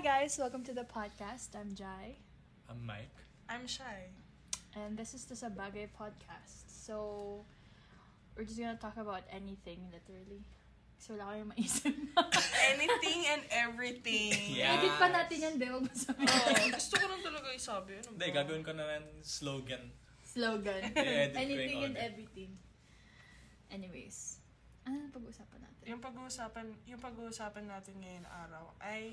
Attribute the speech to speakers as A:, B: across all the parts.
A: Hi guys, welcome to the podcast. I'm Jai,
B: I'm Mike.
C: I'm shy.
A: and this is the Sabagay podcast. So, we're just gonna talk about anything, literally. So, wala kayong maisip.
C: Anything and everything.
B: Yeah.
A: Edit pa natin yan. Huwag mo sabihin.
C: Oh, gusto ko lang talaga isabi. Ano
B: Hindi,
C: ba?
B: gagawin ko na lang slogan.
A: Slogan.
B: I-edit ko
A: anything
B: yung
A: and
B: audio.
A: everything. Anyways, ano na pag-uusapan natin?
C: Yung pag-uusapan, yung pag-uusapan natin ngayon araw ay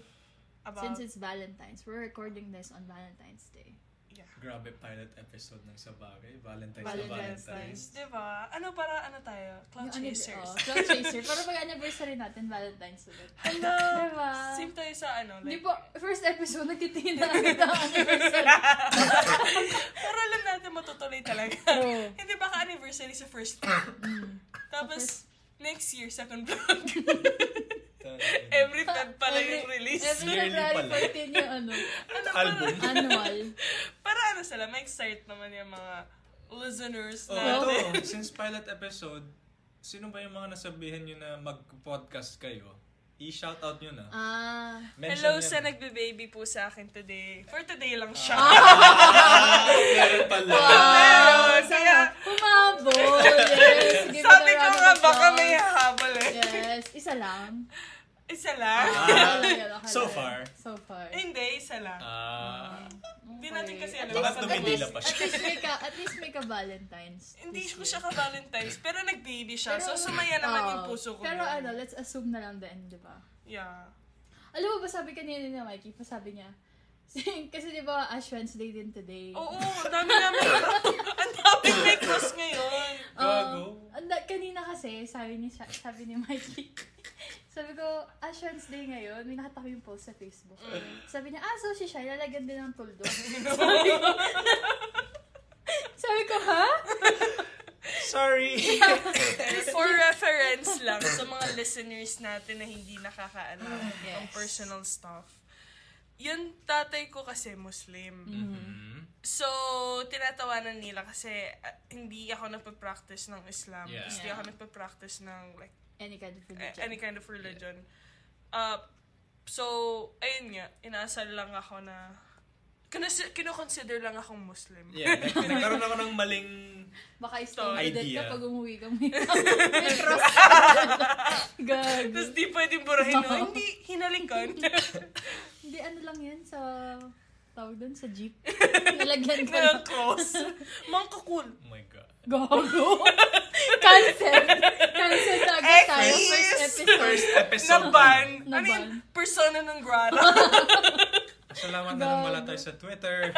C: about
A: Since it's Valentine's, we're recording this on Valentine's Day.
C: yeah.
B: Grabe pilot episode ng Sabagay. Valentine's,
A: Valentine's
B: na Valentine's.
C: Di ba? Ano para ano tayo? Cloud
A: Yung
C: chasers.
A: oh, cloud chaser. Para pag-anniversary natin, Valentine's ulit.
C: Hello!
A: Diba?
C: Same tayo sa ano. Like,
A: po, first episode, nagtitingin na agad ang anniversary.
C: para alam natin matutuloy talaga.
A: True.
C: Hindi ba ka-anniversary sa first vlog?
A: Mm.
C: Tapos, next year, second vlog. Every Feb pala yung
A: Every-
C: release.
A: Every
B: Yearly
A: February
B: pala.
A: 14 yung ano,
C: ano
B: Album.
A: annual.
C: Para ano sila, ma-excite naman yung mga listeners
B: Oh,
C: natin.
B: ito, since pilot episode, sino ba yung mga nasabihan nyo na mag-podcast kayo? I-shoutout nyo na.
A: Ah,
C: Hello
B: yan.
C: sa nagbe-baby po sa akin today. For today lang siya.
B: Ah, meron pala.
A: wow!
C: Meron, kaya-
A: humabol! Yes!
C: Sabi
A: a
C: ko nga, baka may hahabol eh.
A: Yes, isa lang.
C: Isa lang?
B: Ah. So far?
A: So far.
C: Hindi, isa lang.
B: Ah,
C: Hindi natin kasi
A: At
C: alam.
A: least-
B: Baka
A: least-
B: pa siya.
A: At least may ka, at least may ka Valentine's.
C: Hindi ko siya ka-Valentine's, pero nag-baby siya.
A: Pero-
C: so, sumaya naman
A: Oo.
C: yung puso ko.
A: Pero ano, let's assume na lang din, di ba?
C: Yeah.
A: Alam mo ba sabi kanina ni Mikey, pa sabi niya, kasi di ba Ash Wednesday din today.
C: Oo, ang dami namin. ang dami may cross ngayon.
B: gago.
A: Um, kanina kasi, sabi ni, sabi ni Mikey, sabi ko, Ash Wednesday ngayon, may nakita ko yung post sa Facebook. Sabi niya, ah, so si Shai, lalagyan din ng tuldo. sabi ko, sabi ko, ha?
B: Sorry.
C: For reference lang sa mga listeners natin na hindi nakakaalam
A: Yes.
C: ng personal stuff. Yung tatay ko kasi Muslim.
B: Mhm.
C: So, tinatawanan nila kasi ah, hindi ako nagpa-practice ng Islam.
B: Yeah.
C: Hindi
A: Yeah.
C: ako nagpa-practice ng like
A: Any kind of
C: a-
A: religion.
C: any kind of religion. Uh, so, ayun nga, inasal lang ako na kinas- kino-consider lang akong Muslim.
B: Yeah, nag- nagkaroon ako ng maling...
A: Baka
B: Idea.
A: ka pag umuwi ka. May, cross. Gago.
C: Tapos di pwedeng burahin no? hindi, hinalikan.
A: Hindi, ano lang yan sa, tawag doon, sa jeep. Nalagyan ka lang.
C: cross. Mangkakul.
B: Oh my God.
A: Gago. Cancel. Cancel na agad tayo. First episode.
B: First episode.
C: Naban.
A: Naban.
C: Ano yung persona ng grata?
B: Salamat na lang wala tayo sa Twitter.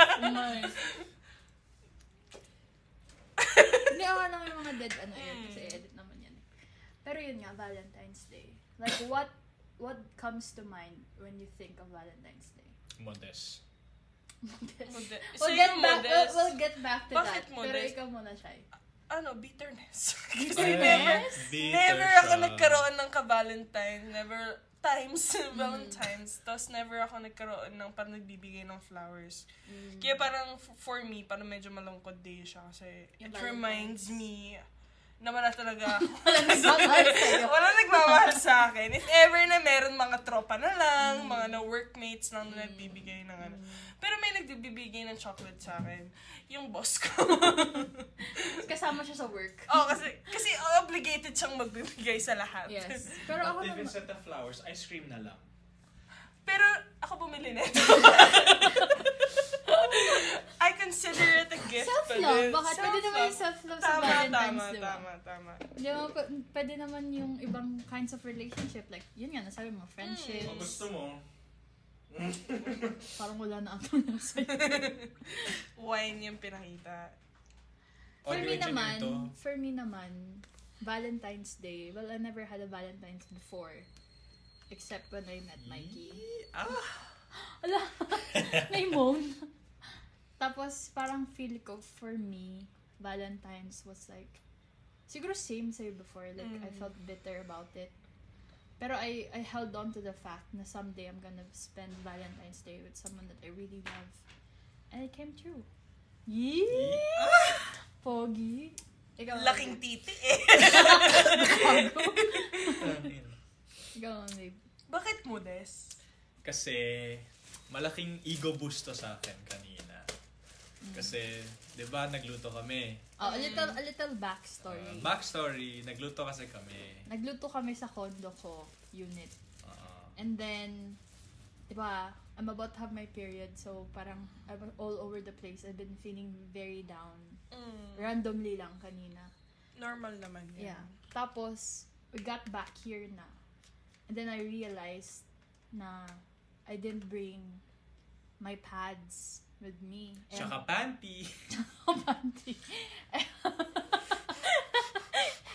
A: Hindi, ako lang yung mga dead ano yun. Kasi edit naman yan. Pero yun nga, Valentine's Day. Like, what what comes to mind when you think of Valentine's Day?
B: Modest.
C: Mode-
A: We'll
C: So,
A: get back, we'll,
C: modest,
A: we'll get back to
C: Bakit
A: that. Pero
C: modest?
A: ikaw muna, Shai.
C: ano, bitterness. Kasi
A: Bitterness?
C: never,
B: Bitter
C: never ako
B: siya.
C: nagkaroon ng ka-Valentine. Never, times, Valentine's. Tapos never ako nagkaroon ng parang nagbibigay ng flowers. Kaya parang f- for me, parang medyo malungkod day siya kasi
A: Yung
C: it reminds me na wala talaga
A: Wala nagmamahal sa'yo.
C: wala nagmamahal sa akin. If ever na meron mga tropa na lang, mga na workmates lang na nagbibigay ng ano. Pero may nagbibigay ng chocolate sa akin. Yung boss ko.
A: Kasama siya sa work.
C: oh, kasi kasi obligated siyang magbibigay sa lahat.
A: Yes. Pero ako
B: even
A: naman,
B: set of flowers, ice cream na lang.
C: Pero ako bumili nito. Consider it a gift. pa
A: self-love.
C: din.
A: Bakit? Pwede naman yung self-love sa
C: Tama,
A: Valentine's,
C: tama,
A: di ba?
C: tama, tama.
A: Di ba, pwede naman yung ibang kinds of relationship. Like, yun nga, nasabi mo, friendships.
B: Kung gusto mo,
A: Parang wala na ako na sa'yo.
C: Wine yung pinakita.
A: For
B: audio
A: me naman,
B: to.
A: for me naman, Valentine's Day, well, I never had a Valentine's before. Except when I met Mikey.
B: Ah!
A: Ala, may moan. Tapos, parang feel ko, for me, Valentine's was like, siguro same sa'yo before. Like, I
C: Mm.
A: felt bitter about it. Pero I, I held on to the fact na someday I'm gonna spend Valentine's Day with someone that I really love. And it came true. Yee! Pogi. Ikaw,
C: Laking titi eh.
A: Ikaw, babe.
C: Bakit modest?
B: Kasi malaking ego boost to sa akin kanina. Kasi, di ba, nagluto kami.
A: Oh, a little, a little backstory.
B: Uh, backstory, nagluto kasi kami.
A: Nagluto kami sa condo ko, unit.
B: Uh,
A: And then, di ba, I'm about to have my period, so parang I'm all over the place. I've been feeling very down.
C: Mm.
A: Randomly lang kanina.
C: Normal naman yan.
A: Yeah. Tapos, we got back here na. And then I realized na I didn't bring my pads with me. And-
B: Tsaka panty.
A: panty.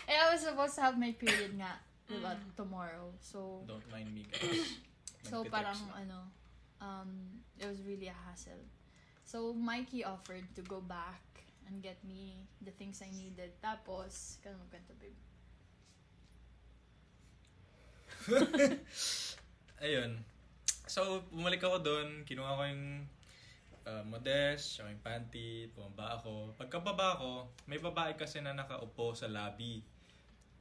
A: and I was supposed to have my period nga, diba, tomorrow. So,
B: Don't mind me, guys.
A: so parang
B: lang.
A: ano, um, it was really a hassle. So, Mikey offered to go back and get me the things I needed. Tapos, kaya magkwento, babe.
B: Ayun. So, bumalik ako doon, kinuha ko yung uh, modest, tsaka yung panty, bumaba ako. Pagkababa ko, may babae kasi na nakaupo sa lobby.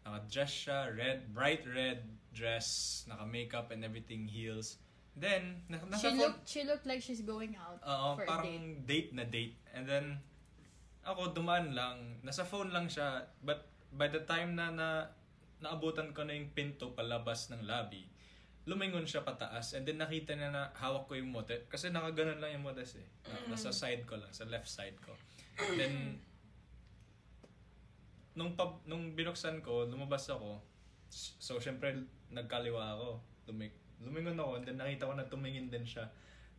B: Naka-dress siya, red, bright red dress, naka-makeup and everything, heels. Then, na-
A: She
B: nasa phone,
A: looked, she looked like she's going out
B: Oo,
A: for a
B: parang
A: date.
B: date. na date. And then, ako dumaan lang. Nasa phone lang siya. But by the time na, na naabutan ko na yung pinto palabas ng lobby, lumingon siya pataas. And then nakita niya na hawak ko yung mote. Kasi nakaganon lang yung motes eh. Na, nasa side ko lang, sa left side ko. And then, nung, pab, nung binuksan ko, lumabas ako. So, syempre, nagkaliwa ako. Lumik lumingon ako, and then nakita ko na tumingin din siya.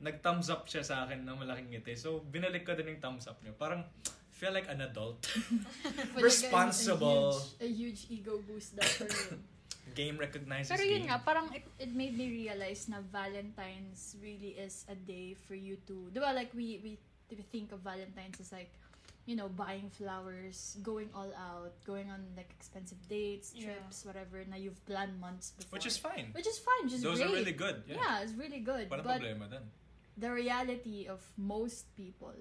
B: Nag-thumbs up siya sa akin na malaking ngiti. So, binalik ko din yung thumbs up niya. Parang, feel like an adult. Responsible.
A: A huge, a huge ego boost that for you.
B: Game recognizes
A: Pero yun
B: game.
A: nga, parang it, it made me realize na Valentine's really is a day for you to, di ba, like we, we, we think of Valentine's as like, you know, buying flowers, going all out, going on like expensive dates,
C: Yeah.
A: trips, whatever, na you've planned months before.
B: Which is fine.
A: Which is fine, which is
B: Those
A: great.
B: are really good. Yeah.
A: Yeah, it's really good.
B: Walang
A: but
B: problema dun.
A: the reality of most people,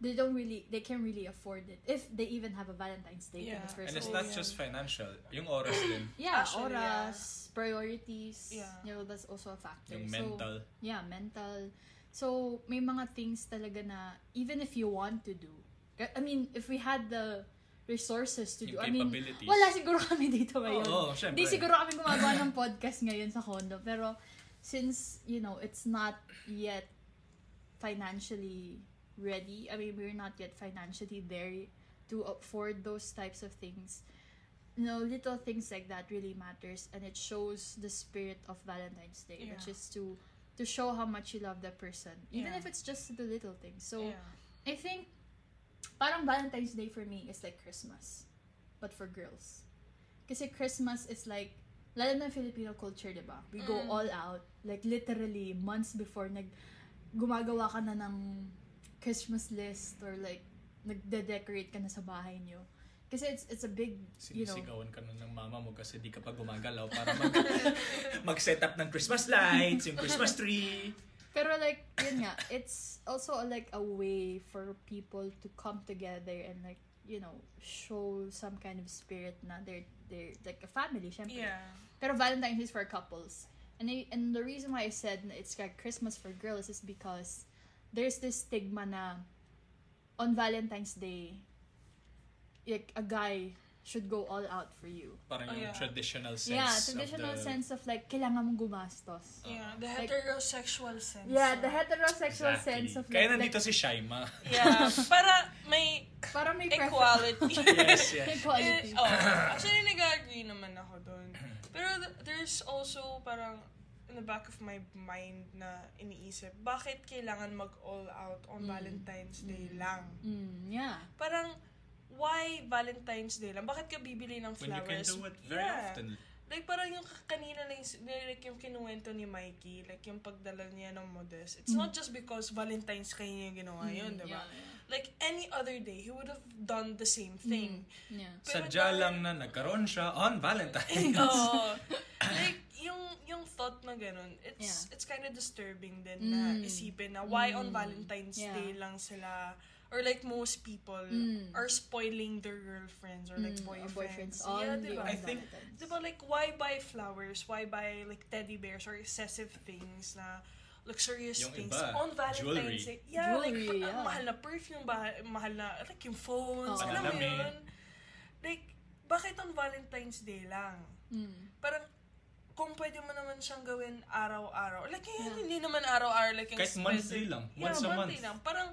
A: they don't really, they can't really afford it. If they even have a Valentine's Day in
C: Yeah.
A: the first
B: And it's not
C: yeah.
B: just financial. Yung oras din.
A: Yeah,
C: Actually,
A: oras, priorities.
C: Yeah.
A: You know, that's also a factor.
B: Yung
A: So,
B: mental.
A: yeah, mental. So, may mga things talaga na, even if you want to do, I mean, if we had the resources to do, I mean, wala siguro kami dito ngayon.
B: Oo, oh, syempre.
A: Hindi siguro kami gumagawa ng podcast ngayon sa condo. Pero, since, you know, it's not yet financially ready, I mean, we're not yet financially there to afford those types of things. You know, little things like that really matters and it shows the spirit of Valentine's Day, which is to to show how much you love the person, even
C: Yeah.
A: if it's just the little things. So,
C: yeah.
A: I think parang Valentine's Day for me is like Christmas, but for girls. Kasi Christmas is like, lalo na Filipino culture, di ba? We go
C: Mm.
A: all out. Like literally, months before, nag, gumagawa ka na ng Christmas list or like, nagde-decorate ka na sa bahay nyo. Kasi it's it's a big, you know,
B: Sinisigawan ka nun ng mama mo kasi di ka pa gumagalaw para mag, mag-set up ng Christmas lights, yung Christmas tree.
A: Pero like, yun nga, it's also like a way for people to come together and like, you know, show some kind of spirit na they're, they're like a family, syempre.
C: Yeah.
A: Pero Valentine's is for couples. And, I, and the reason why I said na it's like Christmas for girls is because there's this stigma na on Valentine's Day, like a guy should go all out for you.
B: Parang
C: Oh,
B: yung
C: yeah.
B: traditional sense
A: yeah, traditional
B: of the...
A: sense of like, kailangan mong gumastos.
C: Yeah, the
A: Like-
C: heterosexual sense.
A: Yeah, the heterosexual
B: Exactly.
A: sense of
B: Kaya
A: like,
B: nandito si Shaima.
C: Yeah, para may
A: Parang may
C: equality.
B: yes, yes.
A: Equality.
C: Eh, oh, actually, nag-agree naman ako doon. Pero th- there's also parang in the back of my mind na iniisip, bakit kailangan mag-all out on
A: Mm.
C: Valentine's Day lang?
A: Mm, yeah.
C: Parang, why Valentine's Day lang? Bakit ka bibili ng
B: When you can
C: flowers?
B: do it very
C: Yeah.
B: often.
C: Like, parang yung kanina lang, like yung kinuwento ni Mikey, like yung pagdala niya ng modest. It's not just because Valentine's kayo niya yung ginawa yun,
A: Mm,
C: di ba?
A: yeah,
C: Like, any other day, he would have done the same thing.
A: yeah.
C: Pero
B: Sadya
C: dahil-
B: lang na nagkaroon siya on Valentine's.
C: Oo. like, yung thought na ganun, it's
A: Yeah.
C: it's kind of disturbing din na
A: Mm.
C: isipin na why on
A: Mm.
C: Valentine's
A: Yeah.
C: Day lang sila or like most people
A: Mm.
C: are spoiling their girlfriends or like
A: Mm, or
C: boyfriends.
A: boyfriends on
C: yeah, diba?
A: on
B: I think-.
C: Diba, like, why buy flowers? Why buy, like, teddy bears or excessive things na, luxurious
B: Yung
C: things
B: iba,
C: on Valentine's
B: jewelry.
C: Day. Yeah, like,
A: Jewelry,
C: ang
A: yeah.
C: mahal na perfume, bah- mahal na, like, yung phones,
A: Oo.
C: alam mo yun? Like, bakit on Valentine's Day lang?
A: Mm.
C: Parang, kung pwede mo naman siyang gawin araw-araw. Like, kaya
A: Yeah.
C: hindi naman araw-araw. Like,
B: Kahit monthly lang.
C: Yeah,
B: Once a month.
C: lang. Parang,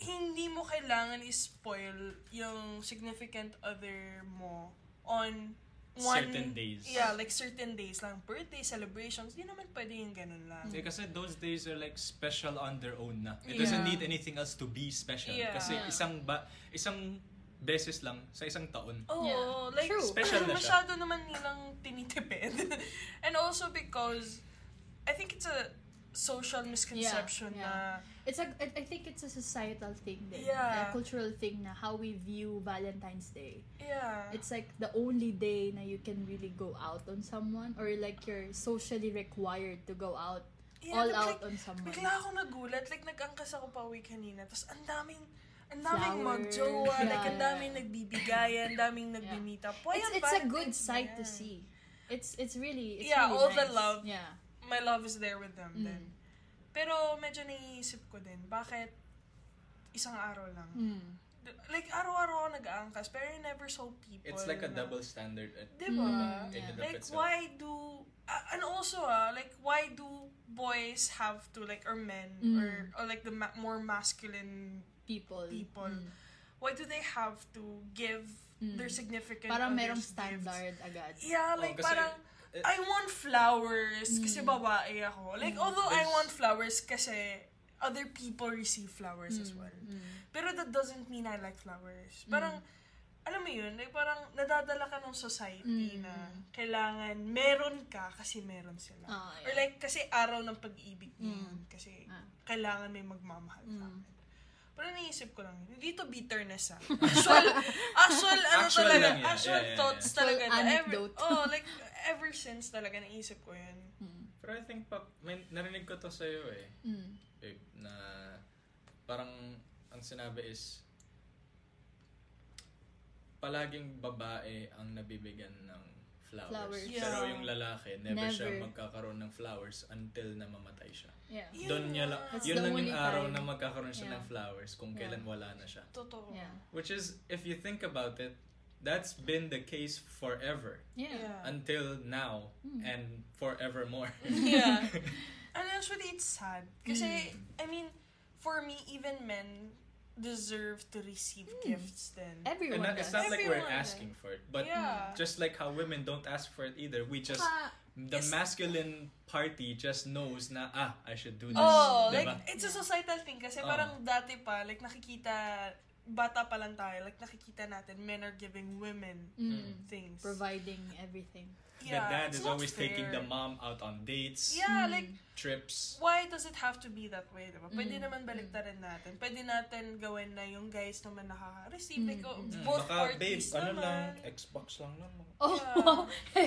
C: hindi mo kailangan i-spoil yung significant other mo on one...
B: Certain days.
C: Yeah, like certain days lang. Birthday, celebrations, di naman pwede yung ganun lang.
B: Eh, kasi those days are like special on their own na. It doesn't
C: Yeah.
B: need anything else to be special.
C: Yeah.
B: Kasi
A: Yeah.
B: isang ba isang beses lang sa isang taon.
C: Oo,
A: Yeah.
C: like,
A: True.
B: Special na siya.
C: masyado naman nilang tinitipid. And also because, I think it's a social misconception
A: Yeah, yeah.
C: na,
A: It's a, I think it's a societal thing din.
C: Yeah.
A: A cultural thing na how we view Valentine's Day.
C: yeah.
A: It's like the only day na you can really go out on someone or like you're socially required to go out
C: Yeah,
A: all
C: like,
A: out on someone.
C: Bigla ako nagulat. Like, nag-angkas ako pa uwi kanina. Tapos, ang daming, ang daming magjowa. Like, ang
A: Yeah.
C: daming nagbibigayan. Ang daming nagbi-meet up. Why
A: It's it's a good sight
C: Day?
A: to see. It's it's really it's
C: Yeah,
A: really
C: all the
A: nice.
C: love.
A: Yeah.
C: My love is there with them
A: Mm.
C: then. Pero, medyo naiisip ko din, bakit isang araw lang?
A: Mm.
C: Like, araw-araw ako nag-aangkas, pero I never saw people
B: It's like a
C: na-
B: double standard. At,
C: Diba?
A: Mm,
B: of
C: Like, why do... Uh, and also, ah, like, why do boys have to, like, or men,
A: Mm.
C: or, or like the ma- more masculine
A: People.
C: People.
A: Mm.
C: why do they have to give
A: Mm.
C: their significant
A: Parang merong
C: gifts?
A: standard agad.
C: Yeah,
B: Oh,
C: like
B: kasi,
C: parang
B: eh,
C: I want flowers kasi
A: Mm.
C: babae ako. Like
A: Mm.
C: although I want flowers kasi other people receive flowers as
A: Mm,
C: well.
A: mm.
C: Pero that doesn't mean I like flowers.
A: Mm.
C: Alam mo yun, like parang nadadala ka ng society
A: Mm.
C: na kailangan meron ka kasi meron sila. Or
A: yeah.
C: like kasi araw ng pag-ibig
A: Mm.
C: yun. Kasi
A: Ah.
C: kailangan may magmamahal sa
A: Mm.
C: akin. Pero naisip ko lang, hindi to bitterness ah. Actual, actual, ano
B: Actual
C: talaga,
B: lang
C: actual
B: Yeah, yeah,
C: thoughts
A: yeah.
C: talaga.
A: Actual
C: na ever,
A: anecdote.
C: oh, like, ever since talaga naisip ko yun.
A: Mm.
B: Pero I think, pa, may, narinig ko to sa'yo eh.
A: Mm.
B: eh, na parang ang sinabi is palaging babae ang nabibigyan ng flowers.
A: Flowers.
C: Yeah.
B: Pero yung lalaki, never, siya
A: Never.
B: magkakaroon ng flowers until na mamatay siya.
A: Yeah.
B: Doon niya lang.
A: That's
B: yun lang yung araw
A: time.
B: na magkakaroon siya
A: Yeah.
B: ng flowers kung
A: Yeah.
B: kailan wala na siya.
C: Totoo.
A: Yeah.
B: Which is, if you think about it, that's been the case forever.
A: Yeah.
C: Yeah.
B: Until now,
A: Mm.
B: and forevermore.
C: yeah. And actually, it's sad. Kasi,
A: Mm.
C: I mean, for me, even men deserve to receive
A: Mm.
C: gifts then.
A: Everyone
B: and not,
A: does.
B: it's not like we're
C: Everyone
B: asking for it, but
C: yeah.
B: just like how women don't ask for it either, we just
A: Saka,
B: the
C: Yes.
B: masculine party just knows na ah I should do this.
C: Oh,
B: Diba?
C: like, it's a societal thing kasi
B: Oo.
C: parang dati pa, like, nakikita, bata pa lang tayo, like, nakikita natin, men are giving women
A: mm,
C: things.
A: providing everything.
B: The dad is always
C: fair.
B: taking the mom out on dates,
C: Yeah,
A: Mm.
C: like,
B: trips.
C: why does it have to be that way, diba? Pwede
A: Mm.
C: naman baliktarin natin. Pwede natin gawin na yung guys naman nakaka-receive. Like,
A: Mm.
C: oh,
A: Mm.
C: both
B: Baka babe,
C: parties
B: ano
C: naman.
B: lang, Xbox lang naman.
A: Oh,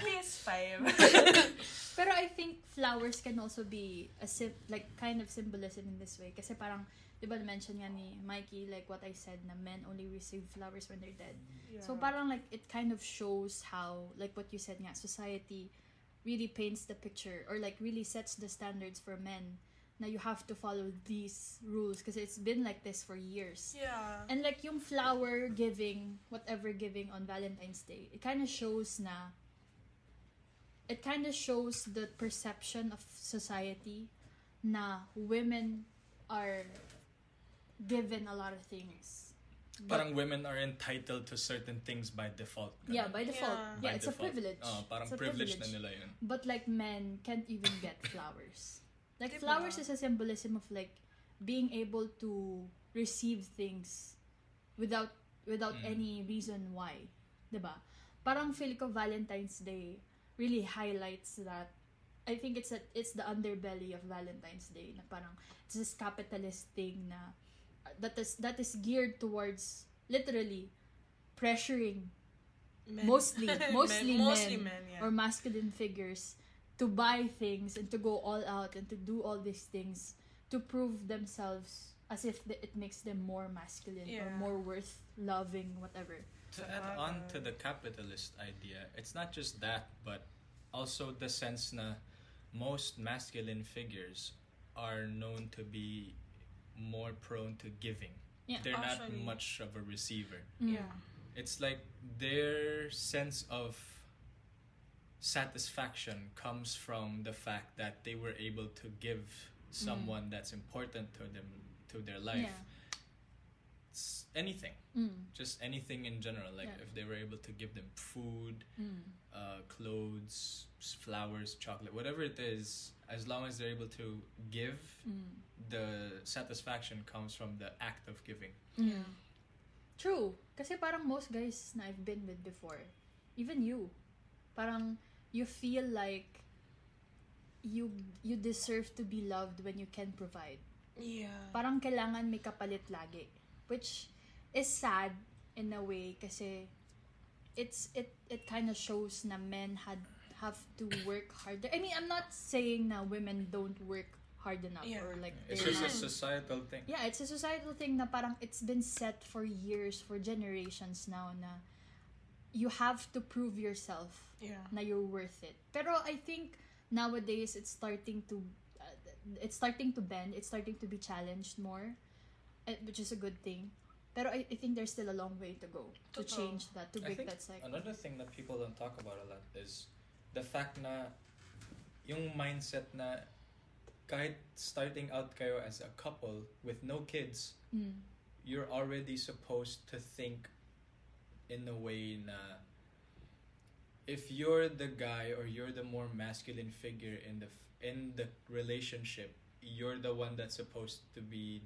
C: PS5.
A: Pero I think flowers can also be a sim- like kind of symbolism in this way. Kasi parang, di ba mention nga ni Mikey, like what I said, na men only receive flowers when they're dead. So
C: Yeah.
A: parang like it kind of shows how, like what you said nga, society really paints the picture or like really sets the standards for men na you have to follow these rules because it's been like this for years.
C: Yeah.
A: And like yung flower giving, whatever giving on Valentine's Day, it kind of shows na it kind of shows the perception of society na women are given a lot of things. But-
B: Parang women are entitled to certain things by default.
A: yeah, by default.
C: Yeah.
A: Yeah,
B: By
A: it's a privilege.
B: Oh, parang
A: It's a
B: privilege, na nila yun.
A: But like men can't even get flowers. Like
C: Diba?
A: flowers is a symbolism of like being able to receive things without without
B: Mm.
A: any reason why. 'Di ba? Parang feel ko Valentine's Day really highlights that I think it's a, it's the underbelly of Valentine's Day na parang it's this capitalist thing na that is that is geared towards literally pressuring
C: Men.
A: mostly mostly men,
C: mostly men, yeah.
A: or masculine figures to buy things and to go all out and to do all these things to prove themselves as if th- it makes them more masculine or more worth loving whatever
B: To add uh-huh. on to the capitalist idea, it's not just that, but also the sense na most masculine figures are known to be more prone to giving.
A: Yeah.
B: They're
C: Actually.
B: not much of a receiver.
A: Mm.
C: Yeah.
B: It's like their sense of satisfaction comes from the fact that they were able to give someone that's important to them to their life
A: Yeah.
B: S- anything
A: Mm.
B: just anything in general like
A: Yeah.
B: if they were able to give them food
A: Mm.
B: uh, clothes flowers chocolate whatever it is as long as they're able to give
A: Mm.
B: the satisfaction comes from the act of giving
A: Mm. True. Kasi parang most guys na I've been with before, even you, parang you feel like you you deserve to be loved when you can provide.
C: Yeah.
A: Parang kailangan may kapalit lagi. Which is sad in a way kasi it's it it kind of shows na men had have to work harder. I mean, I'm not saying na women don't work hard enough
C: Yeah.
A: or like
B: it's
A: they're
B: just a societal thing
A: Yeah, it's a societal thing na parang it's been set for years, for generations now na you have to prove yourself
C: Yeah.
A: na you're worth it. Pero I think nowadays it's starting to uh, it's starting to bend, it's starting to be challenged more, eh, which is a good thing. Pero I, I think there's still a long way to go to
C: Totoo.
A: change that, to
B: I
A: break
B: think
A: that cycle.
B: Another thing that people don't talk about a lot is the fact na yung mindset na kahit starting out kayo as a couple with no kids,
A: Mm.
B: you're already supposed to think in a way na if you're the guy or you're the more masculine figure in the f- in the relationship, you're the one that's supposed to be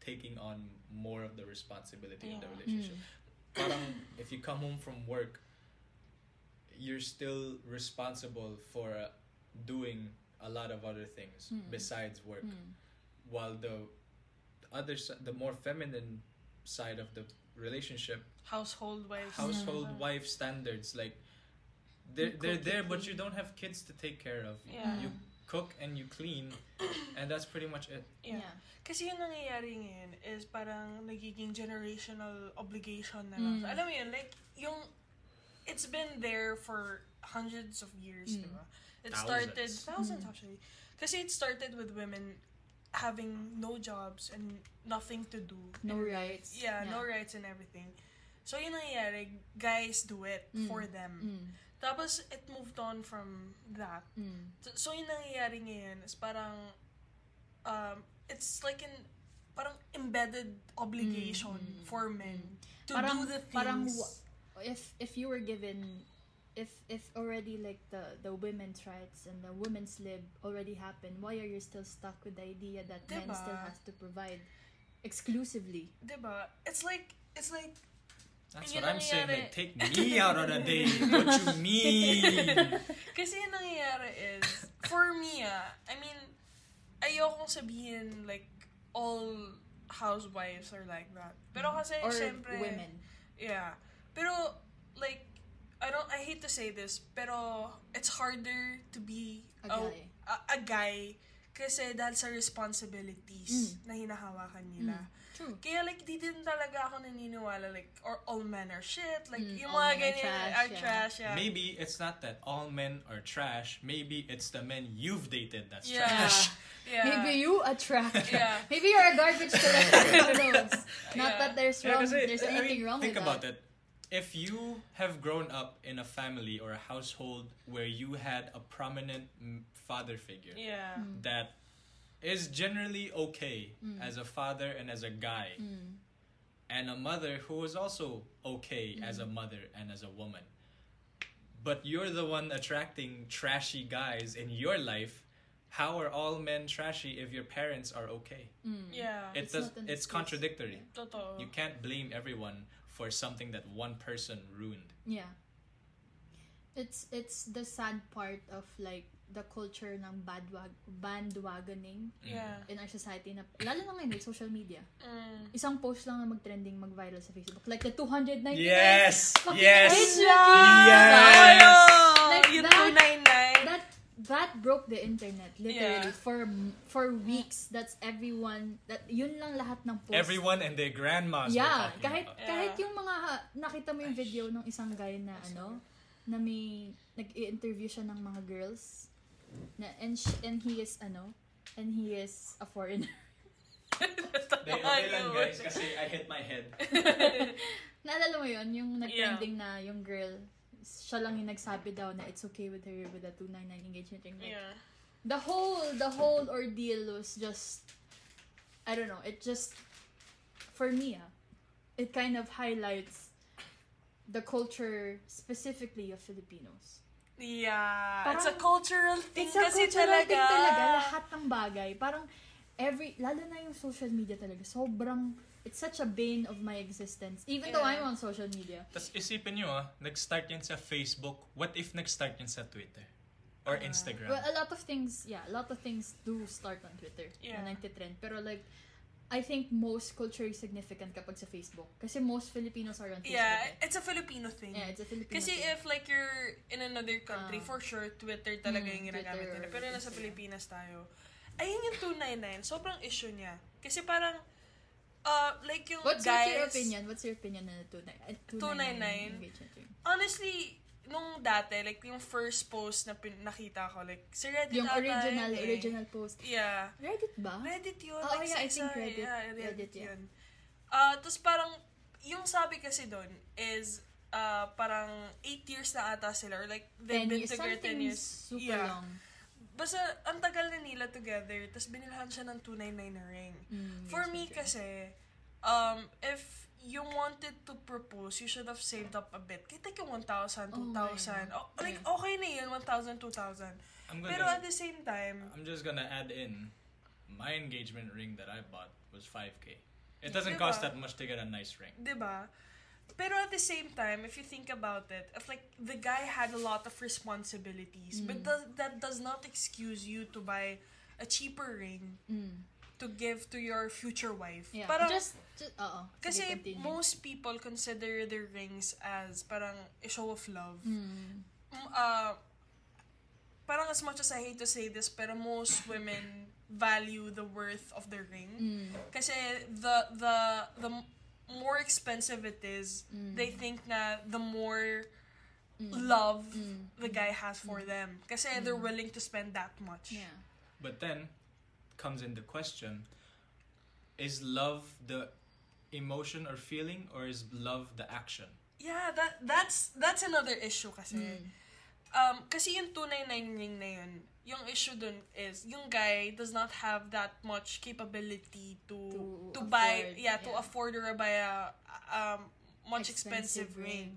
B: taking on more of the responsibility of the relationship
A: Mm.
B: parang if you come home from work, you're still responsible for uh, doing a lot of other things
A: Mm.
B: besides work.
A: Mm.
B: While the other the more feminine side of the relationship,
C: Household wife
B: household
C: Yeah.
B: wife standards, like they're they're there, but you don't have kids to take care of.
C: Yeah.
B: You cook and you clean, and that's pretty much it.
C: Yeah.
A: Yeah.
C: Kasi yung nangyayari ngayon is parang nagiging generational obligation na lang.
A: Mm.
C: Alam mo yun, like, yung, it's been there for hundreds of years,
A: Mm.
C: di ba? It
B: Thousands.
C: started, thousands
A: Mm.
C: actually. Kasi it started with women having no jobs and nothing to do.
A: No
C: And-
A: rights.
C: Yeah, no rights and everything. So yun nangyayari, guys do it
A: Mm.
C: for them.
A: Mm.
C: Tapos it moved on from that.
A: Mm.
C: So, so yung nangyayari ngayon is parang, um, it's like an, parang embedded obligation
A: Mm,
C: for men to
A: Parang-
C: do the things.
A: parang if if you were given if if already like the the women's rights and the women's lib already happened why are you still stuck with the idea that men still has to provide exclusively
C: diba? It's like, it's like,
B: That's
C: Yun
B: what I'm saying. Like, take me out on a date. What you mean?
C: kasi yung nangyayari is, for me ah, I mean, ayokong sabihin like, all housewives are like that. Pero kasi,
A: or
C: syempre,
A: women
C: Yeah. Pero, like, I don't, I hate to say this, pero it's harder to be
A: A guy.
C: a, a guy kasi dahil sa responsibilities
A: Mm.
C: na hinahawakan nila.
A: Mm. True.
C: Kaya like, di din talaga ako naniniwala like, or all men are shit, like,
A: Mm,
C: yung
A: all
C: mga
A: men are
C: ganyan
A: trash,
C: are
A: yeah.
C: trash, yeah.
B: Maybe it's not that all men are trash. Maybe it's the men you've dated that's
C: Yeah.
B: trash.
C: Yeah.
A: maybe you attract
C: Yeah.
A: maybe you're a garbage collector who knows not
C: Yeah.
A: that there's
B: Yeah,
A: wrong
B: kasi,
A: there's
B: I
A: anything
B: mean,
A: wrong
B: think
A: with
B: about
A: that
B: it. If you have grown up in a family or a household where you had a prominent mm, father figure
C: Yeah.
A: Mm.
B: that is generally okay
A: Mm.
B: as a father and as a guy,
A: Mm.
B: and a mother who is also okay as a mother and as a woman. But you're the one attracting trashy guys in your life. How are all men trashy if your parents are okay?
A: Mm.
C: Yeah.
B: It
A: It's
B: does. It's contradictory.
C: Totoo.
B: You can't blame everyone for something that one person ruined.
A: Yeah. It's it's the sad part of like the culture ng bandwag bandwagoning
C: Yeah.
A: in our society na lalo na ngayon with social media.
C: Mm.
A: Isang post lang na mag-trending, mag-viral sa Facebook. Like the 299
B: Yes. Yes.
A: videos!
B: Yes.
A: Like
C: yung
A: that-
C: 299.
A: That broke the internet literally
C: Yeah.
A: for for weeks. That's everyone that yun lang lahat ng post.
B: Everyone and their grandmas. were
A: Yeah,
B: talking
A: kahit
B: about.
C: Yeah.
A: kahit yung mga nakita mo yung video ng isang guy na ano na may nag-i-interview siya ng mga girls Na, and, sh- and he is, ano, and he is a foreigner.
B: Hindi, okay lang guys kasi I hit my head.
A: Naalala mo yun? Yung nag-trending na yung girl, siya lang yung nagsabi daw na it's okay with her with a 299 engagement ring. Like,
C: Yeah.
A: the whole the whole ordeal was just I don't know, it just for me, ah, it kind of highlights the culture specifically of Filipinos.
C: Yeah. it's a
A: Parang-
C: cultural thing
A: It's a
C: kasi
A: cultural
C: talaga.
A: thing talaga, lahat ng bagay. Parang every lalo na yung social media talaga. Sobrang it's such a bane of my existence even though
C: Yeah.
A: I'm on social media.
B: Tapos isipin nyo ah, nag-start yan sa Facebook. What if nag-start yan sa Twitter? Or Instagram?
A: Well, a lot of things, yeah, a lot of things do start on Twitter
C: Yeah.
A: na nagtitrend. Pero like, I think most culturally significant kapag sa Facebook. Kasi most Filipinos are on Facebook.
C: Yeah,
A: eh.
C: it's a Filipino thing.
A: Yeah, it's a Filipino
C: Kasi
A: thing.
C: if like you're in another country,
A: Ah.
C: for sure, Twitter talaga
A: Mm,
C: yung ginagamit nila. Pero nasa. Pilipinas tayo. Ayun yung 299. Sobrang issue niya. Kasi parang, uh, like yung
A: What's
C: guys...
A: your opinion? What's your opinion na 299
C: 299?
A: engagement ring?
C: Honestly, nung dati, like yung first post na pin- nakita ko, like, sa Reddit
A: Yung
C: ata
A: original,
C: eh.
A: original post.
C: Yeah.
A: Reddit ba?
C: Reddit yun.
A: Oo,
C: like,
A: yeah, I think Reddit.
C: Yeah, Reddit,
A: Reddit, yeah.
C: yun. Ah, tapos parang, yung sabi kasi doon is, ah, parang 8 years na ata sila, or like, they've
A: 10
C: been
A: years.
C: together 10
A: Something
C: years.
A: super
C: Yeah.
A: long.
C: Basta, ang tagal na nila together, tapos binilhan siya ng 299 na ring.
A: Mm,
C: For me kasi, um, if you wanted to propose, you should have saved up a bit. Like yung 1,000,
A: Oh,
C: 2,000. Oh, like,
A: Yeah.
C: okay na yun, 1,000, 2,000.
B: I'm gonna,
C: Pero at the same time,
B: I'm just gonna add in, my engagement ring that I bought was 5k. It doesn't
C: Diba?
B: cost that much to get a nice ring.
C: 'di Pero at the same time, if you think about it, if like the guy had a lot of responsibilities, but
A: Mm.
C: does, that does not excuse you to buy a cheaper ring
A: Mm.
C: to give to your future wife.
A: Yeah.
C: Parang,
A: just, just, oo. Sige,
C: kasi
A: continue.
C: most people consider their rings as parang a show of love.
A: Mm.
C: Mm, uh, parang as much as I hate to say this, pero most women value the worth of their ring.
A: Mm.
C: Kasi the the the more expensive it is,
A: Mm.
C: they think that the more
A: Mm.
C: love
A: Mm.
C: the guy has for them. Kasi they're willing to spend that much.
A: Yeah.
B: But then comes in the question is love the emotion or feeling or is love the action?
C: Yeah, that that's that's another issue kasi.
A: Mm.
C: Um, kasi yung 299 na yun, yung issue dun is, yung guy does not have that much capability to
A: To
C: to, buy,
A: afford,
C: yeah, to
A: yeah.
C: afford or buy a um, much expensive, ring.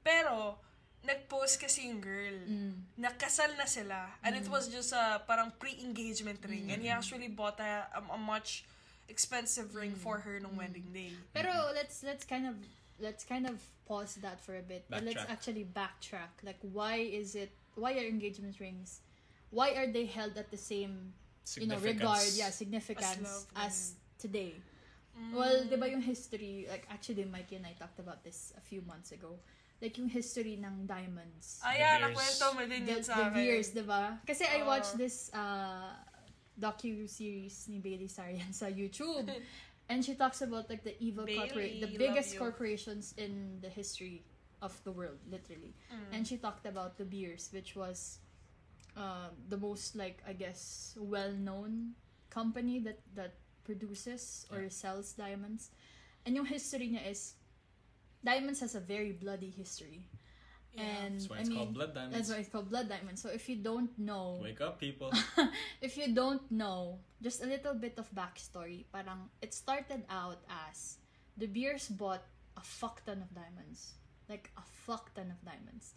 C: Pero, nag-post kasi yung girl.
A: Mm.
C: Nakasal na sila. And it was just a parang pre-engagement ring. And he actually bought a, a, a much expensive ring for her nung wedding day.
A: Pero let's let's kind of let's kind of pause that for a bit. And let's
B: Backtrack.
A: actually backtrack. Like why is it why are engagement rings why are they held at the same you know regard, yeah, significance
C: love,
A: as, today?
C: Mm.
A: Well, 'di ba yung history like actually Mikey and I talked about this a few months ago. Like yung history ng diamonds.
C: Ah, yeah,
B: The Veers.
C: nakwento mo din
A: the,
C: yun sa
A: the
C: akin.
A: Veers, di ba? Kasi I watched this uh, docu-series ni Bailey Sarian sa YouTube. and she talks about like the evil corporate, the biggest corporations in the history of the world, literally.
C: Mm.
A: And she talked about the Beers, which was uh, the most like I guess well-known company that that produces or
B: Yeah.
A: sells diamonds. And yung history niya is diamonds has a very bloody history.
C: Yeah.
A: And
B: That's why
A: I
B: it's
A: mean,
B: called blood diamonds.
A: that's why it's called blood diamonds. So if you don't know,
B: Wake up, people.
A: if you don't know, just a little bit of backstory. Parang it started out as the Beers bought a fuck ton of diamonds, like a fuck ton of diamonds,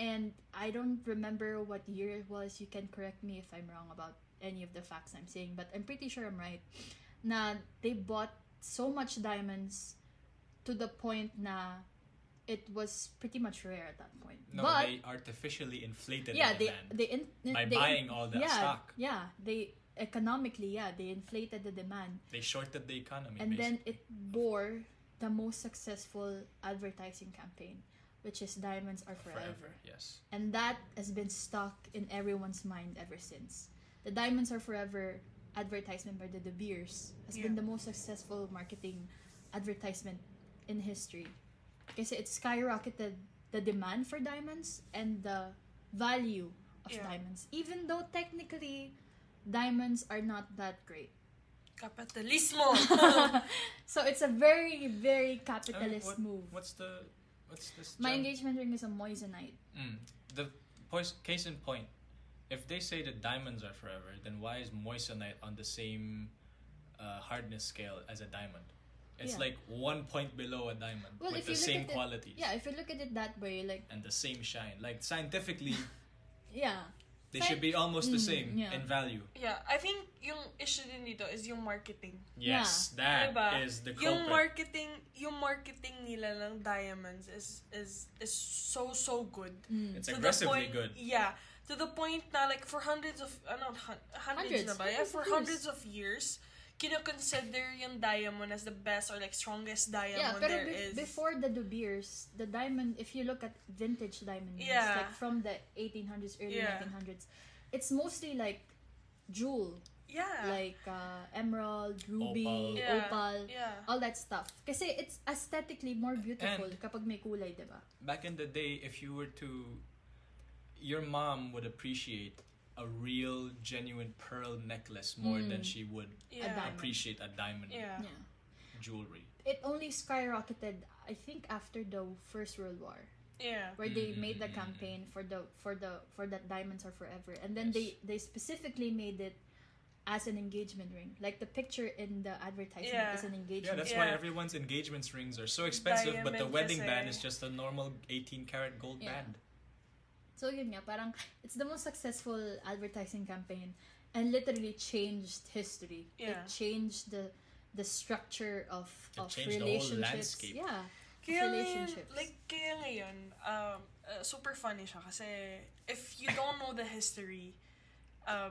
A: and I don't remember what year it was. You can correct me if I'm wrong about any of the facts I'm saying, but I'm pretty sure I'm right. Na they bought so much diamonds to the point na it was pretty much rare at that point.
B: No,
A: but
B: they artificially inflated
A: yeah,
B: the
A: they
B: demand
A: they, in,
B: by
A: they
B: buying all that
A: yeah,
B: stock.
A: Yeah, they economically, yeah, they inflated the demand,
B: They shorted the economy.
A: and then it bore the most successful advertising campaign, which is "Diamonds Are Forever,",
B: forever. Yes.
A: and that has been stuck in everyone's mind ever since. The "Diamonds Are Forever" advertisement by the De Beers has been the most successful marketing advertisement in history. Kasi it skyrocketed the demand for diamonds and the value of
C: Yeah.
A: diamonds. Even though technically diamonds are not that great.
C: Kapitalismo!
A: So it's a very, very capitalist
B: what-
A: move.
B: What's the what's this?
A: My
B: gem?
A: engagement ring is a moissanite.
B: Mm. The pois- case in point, if they say that diamonds are forever, then why is moissanite on the same uh, hardness scale as a diamond? It's
A: Yeah.
B: like one point below a diamond
A: Well,
B: with the same
A: at it- Yeah, if you look at it that way, like
B: and the same shine. Like scientifically,
A: yeah,
B: they should be almost the
A: Mm,
B: same
A: yeah.
B: in value.
C: yeah, I think yung issue din dito is yung marketing.
B: Yes, that is
C: Diba?
B: the
C: Yung
B: culprit.
C: marketing, yung marketing nila ng diamonds is is is so so good.
A: mm,
B: It's
C: To
B: aggressively
C: point-
B: good.
C: Yeah. To the point na like for hundreds of ano hun- hundreds,
A: Hundreds,
C: na ba? Yeah,
A: hundreds
C: for
A: of years.
C: hundreds of years, kino-consider yung diamond as the best or like strongest
A: yeah.
C: diamond
A: Pero
C: there
A: be-
C: is.
A: before the De Beers, the diamond, if you look at vintage diamond rings,
C: Yeah.
A: like from the 1800s, early
C: Yeah.
A: 1900s, it's mostly like jewel,
C: yeah.
A: like uh, emerald, ruby,
B: Opal.
C: Yeah.
A: opal,
C: yeah.
A: all that stuff. Kasi it's aesthetically more beautiful
B: And-
A: kapag may kulay, diba?
B: Back in the day, if you were to, your mom would appreciate a real, genuine pearl necklace more than
A: Mm.
B: she would
C: Yeah.
A: diamond.
B: appreciate a diamond
C: Yeah.
A: Yeah.
B: jewelry.
A: It only skyrocketed, I think, after the First World War.
C: Yeah.
A: where they
B: Mm,
A: made the
B: mm, mm,
A: campaign for the for the for that diamonds are forever and then
B: Yes.
A: they they specifically made it as an engagement ring like the picture in the advertisement
C: Yeah.
A: is an
B: Yeah,
A: engagement
B: that's
C: Yeah.
B: That's why everyone's engagement rings are so expensive, but the wedding
C: kasi.
B: band is just a normal 18 karat gold
A: Yeah.
B: band.
A: So yun nga parang it's the most successful advertising campaign and literally changed history
C: Yeah.
A: it changed the the structure of
B: It
A: of
B: changed the whole
A: relationships
B: landscape.
A: yeah
C: Kaya ngayon,
A: relationships.
C: like, kaya ngayon, um, uh, super funny siya kasi if you don't know the history, uh,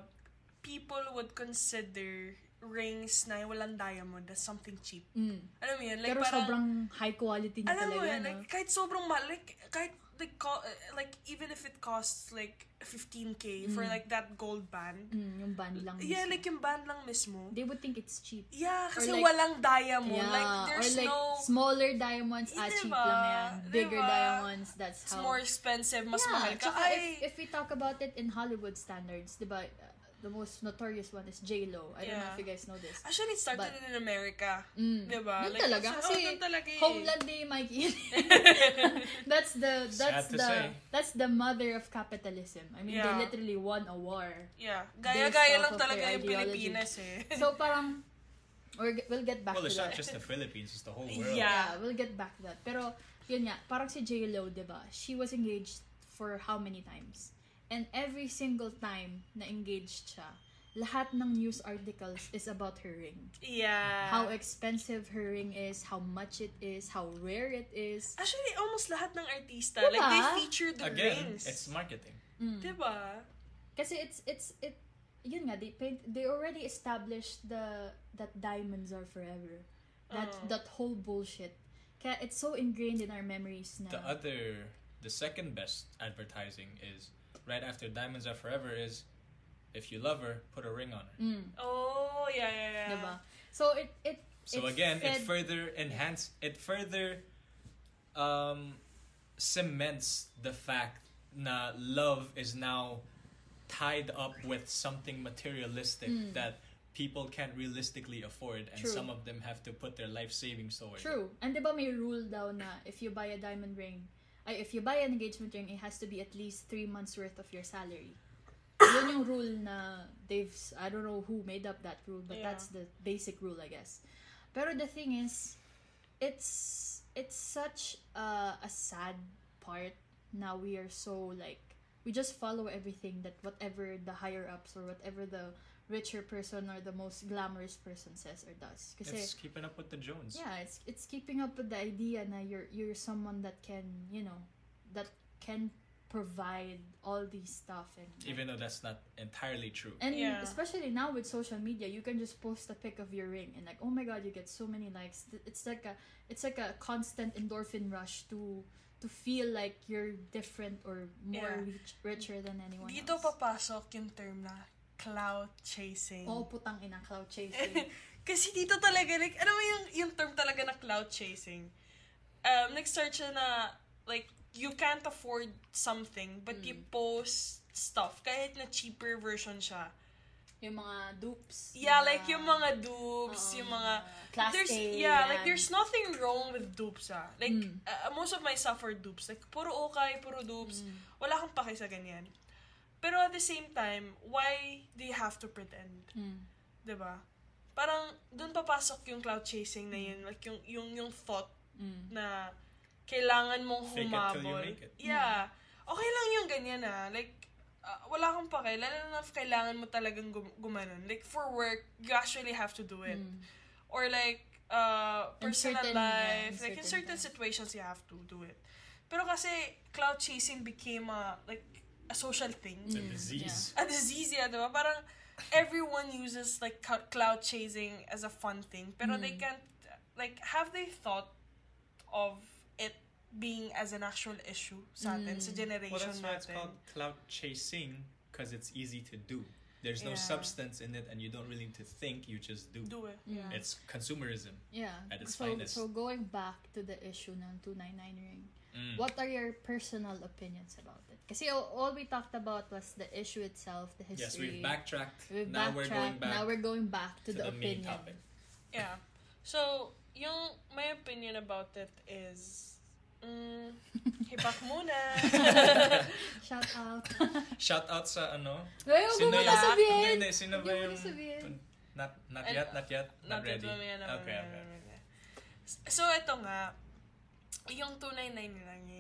C: people would consider rings na walang diamond as something cheap.
A: mm.
C: Alam mo yun? Like,
A: pero
C: parang,
A: sobrang high quality niya
C: alam mo
A: talaga
C: yun,
A: no?
C: like, kahit sobrang mahal, like, kahit, like, co- uh, like, even if it costs, like, 15k for,
A: Mm.
C: like, that gold band.
A: mm, yung band lang
C: Yeah,
A: mismo.
C: like, yung band lang mismo.
A: they would think it's cheap
C: Yeah, kasi
A: like-
C: walang diamond.
A: Yeah,
C: Like, there's
A: or like
C: no...
A: smaller diamonds, ah,
C: Diba?
A: cheap lang yan. Bigger
C: Diba?
A: diamonds, that's
C: It's
A: how.
C: more expensive, mas
A: yeah,
C: mahal ka. Ay,
A: if, if we talk about it in Hollywood standards, diba, uh, the most notorious one is J-Lo. I don't know
C: Yeah.
A: if you guys know this.
C: Actually, it started
A: But-
C: in America.
A: Mm.
C: Diba?
A: Yun
C: Like,
A: talaga,
C: so-
A: kasi
C: oh, yun talaga eh.
A: Homeland ni Mikey. that's the that's
B: Sad
A: the
B: say.
A: that's the mother of capitalism. I mean,
C: Yeah.
A: they literally won a war.
C: Yeah. Gaya-gaya lang talaga yung. Pilipinas eh.
A: So parang we're, we'll get back
B: Well,
A: to
B: it's
A: that.
B: not just the Philippines; it's the whole world.
C: Yeah.
A: we'll get back to that. Pero, yun nga, parang si J-Lo, di ba? She was engaged for how many times? And every single time na engaged siya, lahat ng news articles is about her ring.
C: yeah.
A: How expensive her ring is, how much it is, how rare it is.
C: Actually, almost lahat ng artista,
A: Diba?
C: like, they feature the
B: Again,
C: rings.
B: it's marketing.
A: Mm.
C: Diba?
A: Kasi it's, it's, it, yun nga, they paint, they already established the, that diamonds are forever. That,
C: Oo.
A: that whole bullshit. Kaya it's so ingrained in our memories na.
B: The other, the second best advertising is right after Diamonds Are Forever is if you love her, put a ring on her.
A: Mm.
C: Oh, yeah, yeah, yeah.
A: Diba? So it it
B: So
A: it
B: again, it further enhance it further um cements the fact na love is now tied up with something materialistic
A: Mm.
B: that people can't realistically afford and
A: True.
B: some of them have to put their life savings towards it.
A: True. And 'di ba may rule daw na if you buy a diamond ring, ay if you buy an engagement ring, it has to be at least three months worth of your salary. Yun yung rule na they've I don't know who made up that rule, but
C: Yeah.
A: that's the basic rule, I guess. Pero the thing is, it's it's such a, a sad part now we are so like we just follow everything that whatever the higher ups or whatever the richer person or the most glamorous person says or does. Kasi
B: It's keeping up with the Jones.
A: yeah, it's it's keeping up with the idea na you're you're someone that can, you know, that can provide all these stuff and
B: Even though that's not entirely true.
A: and
C: Yeah.
A: especially now with social media, you can just post a pic of your ring and like, oh my god, you get so many likes. It's like a it's like a constant endorphin rush to to feel like you're different or more
C: Yeah.
A: rich, richer than anyone
C: Dito
A: else.
C: papasok yung term na cloud chasing.
A: Oh, putang ina, cloud chasing.
C: Kasi dito talaga, like, ano mo yung, yung term talaga na cloud chasing? Um, nag-start siya na, like, you can't afford something, but you
A: Mm.
C: post stuff, kahit na cheaper version siya.
A: Yung mga dupes.
C: Yeah, like yung mga dupes,
A: Oo,
C: yung mga
A: Class
C: there's
A: A,
C: yeah,
A: yan.
C: like there's nothing wrong with dupes ah. Like
A: Mm.
C: uh, most of my stuff are dupes. Like puro okay, puro dupes.
A: Mm.
C: Wala kang paki sa ganyan. Pero at the same time, why do you have to pretend?
A: Mm.
C: 'Di ba? Parang doon papasok yung cloud chasing na yun, like yung yung yung thought
A: Mm.
C: na kailangan mong
B: Fake it till you
C: humabol.
B: make it.
C: Yeah. Okay lang yung ganyan ah. Like, ah, wala kang pake. Lalo na if kailangan mo talagang gum- gumanon. Like, for work, you actually have to do it.
A: Mm.
C: Or like, uh, personal
A: certain- yeah,
C: life.
A: in
C: like, in
A: certain
C: certain
A: times.
C: situations, you have to do it. Pero kasi, cloud chasing became a, like, a social thing.
B: It's a
A: Mm,
B: disease.
C: A disease, yeah, diba? Parang, everyone uses, like, cloud chasing as a fun thing. Pero they
A: Mm.
C: can't, like, have they thought of it being as an actual issue sa atin,
A: Mm.
C: sa generation
B: Well, that's why it's called cloud chasing because it's easy to do. There's no
C: Yeah.
B: substance in it, and you don't really need to think. You just do.
C: Do it. Yeah.
B: It's consumerism.
A: Yeah.
B: At its
A: so,
B: finest.
A: so going back to the issue ng 299 ring,
B: Mm.
A: what are your personal opinions about it? Kasi all, all we talked about was the issue itself, the
B: Yes,
A: history.
B: we've backtracked.
A: We've
B: now we're going
A: backtracked.
B: back
A: Now we're going back to,
B: to
A: the,
B: the, main
A: opinion.
B: topic.
C: Yeah. So, yung my opinion about it is mm, hipak muna.
A: Shout out.
B: Shout out sa ano?
A: Ay, huwag mo
B: Sino
A: na
B: yung-
A: sabihin.
B: Hindi, hindi. Sino ba yung...
A: na.
B: Not, not
C: And-
B: yet, not yet. Not,
C: Not yet,
B: ready.
C: na,
B: okay,
C: na,
B: okay.
C: na. So, ito nga, yung 299 lang yung,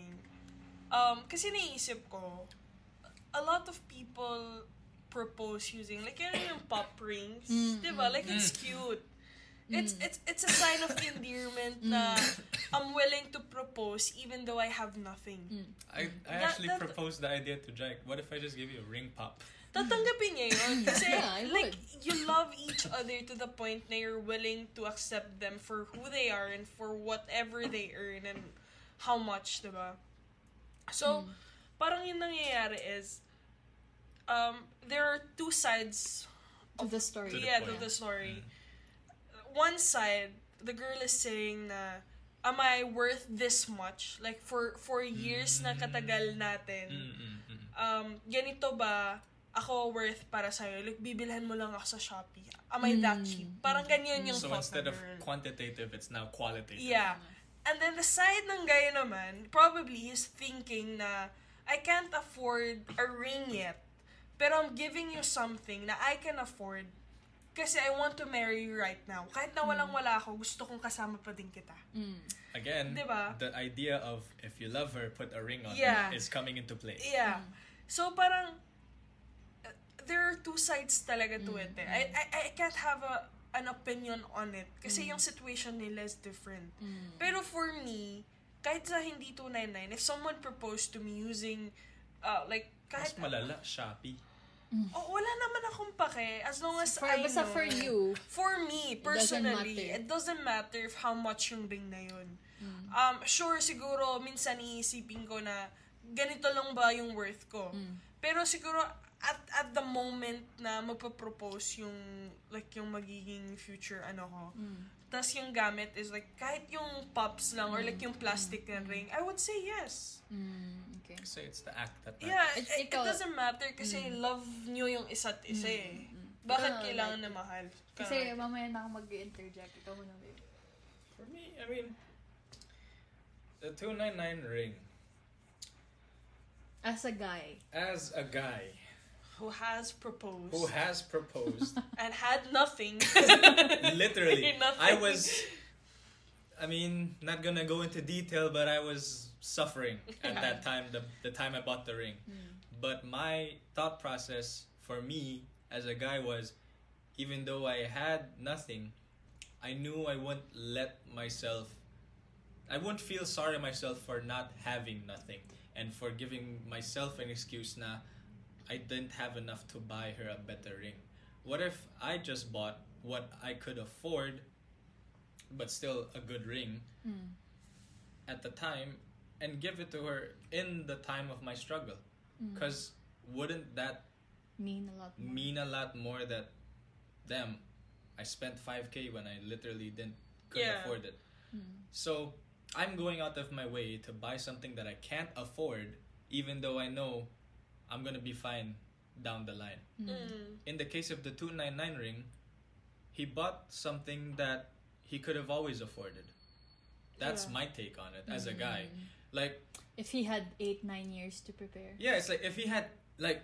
C: um, kasi naisip ko, a lot of people propose using, like, yun yung pop rings,
A: Mm,
C: di ba? Like, it's
B: Mm.
C: cute. It's it's it's a sign of endearment na I'm willing to propose even though I have nothing.
A: Mm.
B: I, I
C: That-
B: actually
C: that-
B: proposed the idea to Jake. What if I just give you a ring pop?
C: tatanggapin niya yun. Kasi,
A: Yeah, I
C: like, you love each other to the point na you're willing to accept them for who they are and for whatever they earn and how much, diba? So,
A: Mm.
C: parang yung nangyayari is, um, there are two sides
A: To the story.
B: To the
C: yeah,
B: point.
C: to the story. One side, the girl is saying na, am I worth this much? Like, for for years na katagal natin,
B: Mm, mm, mm.
C: um, ganito ba ako worth para sa'yo? Like, bibilhan mo lang ako sa Shopee. Am I that
A: Mm.
C: cheap? Parang ganyan yung
B: So
C: thought
B: instead of
C: girl.
B: quantitative, it's now qualitative.
C: Yeah. And then the side ng guy naman, probably he's thinking na, I can't afford a ring yet. Pero I'm giving you something na I can afford kasi I want to marry you right now. Kahit na walang-wala ako, gusto kong kasama pa din kita.
A: Mm.
B: Again,
C: Diba?
B: the idea of if you love her, put a ring on
C: Yeah.
B: her is coming into play.
C: Yeah. So parang uh, there are two sides talaga to
A: Mm,
C: it. Eh. I, I I can't have a an opinion on it kasi yung situation nila is different.
A: Mm.
C: Pero for me, kahit sa hindi 299, if someone proposed to me using uh, like
B: Mas
C: kahit
B: malala, Shopee.
C: oh, wala naman akong pake as long as
A: For,
C: I
A: basta
C: know.
A: for you.
C: For me,
A: doesn't
C: personally,
A: matter.
C: it doesn't matter if how much yung ring na yun.
A: Mm.
C: Um, sure, siguro, minsan iisipin ko na, ganito lang ba yung worth ko?
A: Mm.
C: Pero siguro, at at the moment na magpa-propose yung, like, yung magiging future, ano ko,
A: Mm.
C: tas yung gamit is like, kahit yung pops lang, or like yung plastic na ring, I would say yes.
A: Mm. Okay.
B: So it's the act that
C: Yeah,
A: It's-
C: it, it doesn't matter kasi love nyo yung isa't isa eh.
A: Mm.
C: Bakit
A: Ikaw,
C: kailangan
A: like-
C: na mahal?
A: Kasi
C: Correct.
A: mamaya na ako mag-interject. Ikaw muna, babe.
B: For me, I mean, the 299 ring,
A: As a guy.
B: as a guy
C: who has proposed
B: who has proposed,
C: and had nothing.
B: literally,
C: Nothing.
B: I was, I mean, not gonna go into detail, but I was suffering at that time, the, the time I bought the ring. Mm. But my thought process for me as a guy was even though I had nothing, I knew I wouldn't let myself, I wouldn't feel sorry myself for not having nothing and for giving myself an excuse na I didn't have enough to buy her a better ring. What if I just bought what I could afford, but still a good ring
A: Mm.
B: at the time and give it to her in the time of my struggle?
A: Mm.
B: Because wouldn't that
A: Mean a lot more.
B: mean a lot more that them I spent 5k when I literally didn't couldn't
C: Yeah.
B: afford it.
A: Mm.
B: So I'm going out of my way to buy something that I can't afford even though I know I'm gonna be fine down the line.
C: Mm.
B: In the case of the 299 ring, he bought something that he could have always afforded. That's
C: Yeah.
B: my take on it as a guy. Like,
A: If he had eight, nine years to prepare.
B: yeah, it's like if he had, like,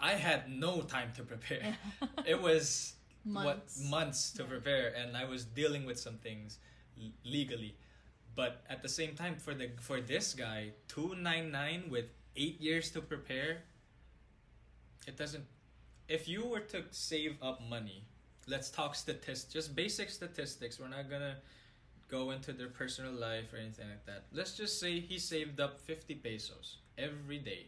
B: I had no time to prepare. it was what
A: Months.
B: months to
A: Yeah.
B: prepare and i was dealing with some things l- legally but at the same time for the for this guy 299 with 8 years to prepare it doesn't if you were to save up money let's talk statistics just basic statistics we're not gonna go into their personal life or anything like that let's just say he saved up 50 pesos every day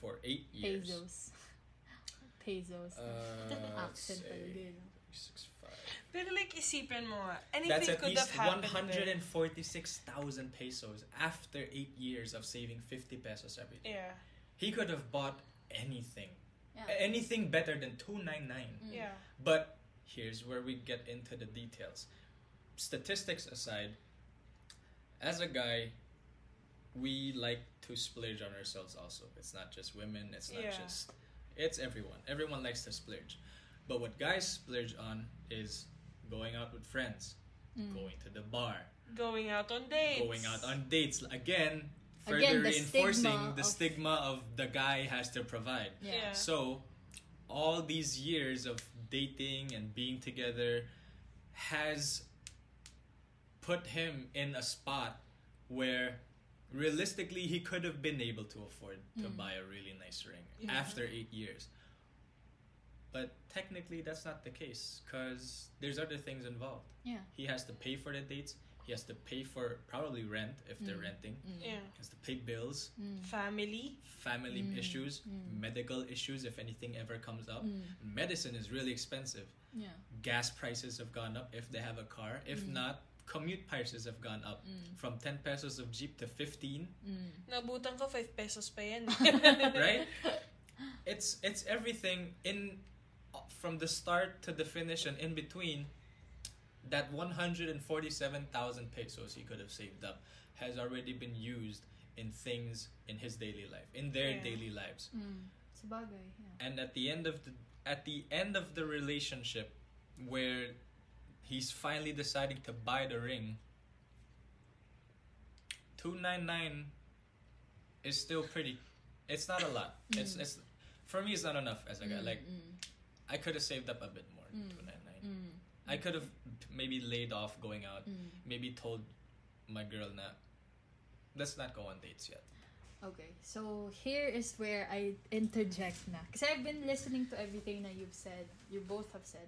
B: for 8 years
A: Pesos. Pesos.
B: uh, let's say
A: talaga yun.
B: six, five.
C: Pero like, isipin mo anything
B: That's at
C: could
B: least
C: have happened there.
B: 146,000 pesos after 8 years of saving 50 pesos every day.
C: Yeah.
B: He could have bought anything.
A: Yeah.
B: Anything better than 299.
A: Mm.
C: Yeah.
B: But here's where we get into the details. Statistics aside, as a guy, we like to splurge on ourselves also. It's not just women, it's not
C: Yeah.
B: just it's everyone. Everyone likes to splurge. But what guys splurge on is going out with friends,
A: Mm.
B: going to the bar,
C: Going out on dates.
B: going out on dates. Again, further
A: Again, the
B: reinforcing
A: stigma
B: the
A: of-
B: stigma of the guy has to provide.
A: Yeah.
C: Yeah.
B: So, all these years of dating and being together has put him in a spot where realistically he could have been able to afford to
A: Mm.
B: buy a really nice ring
C: Yeah.
B: after eight years. But technically, that's not the case because there's other things involved.
A: Yeah.
B: He has to pay for the dates. He has to pay for probably rent if they're
A: Mm.
B: renting.
A: Mm.
C: Yeah.
B: He has to pay bills,
A: Mm.
C: Family.
B: family
A: Mm.
B: issues,
A: Mm.
B: medical issues if anything ever comes up.
A: Mm.
B: Medicine is really expensive.
A: Yeah.
B: Gas prices have gone up if they have a car. If
A: Mm.
B: not, commute prices have gone up
A: Mm.
B: from 10 pesos of jeep to 15,
A: Mm.
C: Nabutan ko 5 pesos pa yan.
B: right? It's it's everything in from the start to the finish and in between. That 147,000 pesos he could have saved up has already been used in things in his daily life, in their
C: Yeah.
B: daily lives.
A: Mm. Sabagay, yeah.
B: and at the end of the at the end of the relationship where he's finally deciding to buy the ring 299 is still pretty it's not a lot it's
A: Mm.
B: it's for me it's not enough as a guy
A: Mm,
B: like
A: mm,
B: i could have saved up a bit more
A: Mm.
B: 299
A: mm,
B: i could have maybe laid off going out
A: mm.
B: maybe told my girl na let's not go on dates yet
A: Okay, so here is where I interject na. Because I've been listening to everything that you've said, you both have said.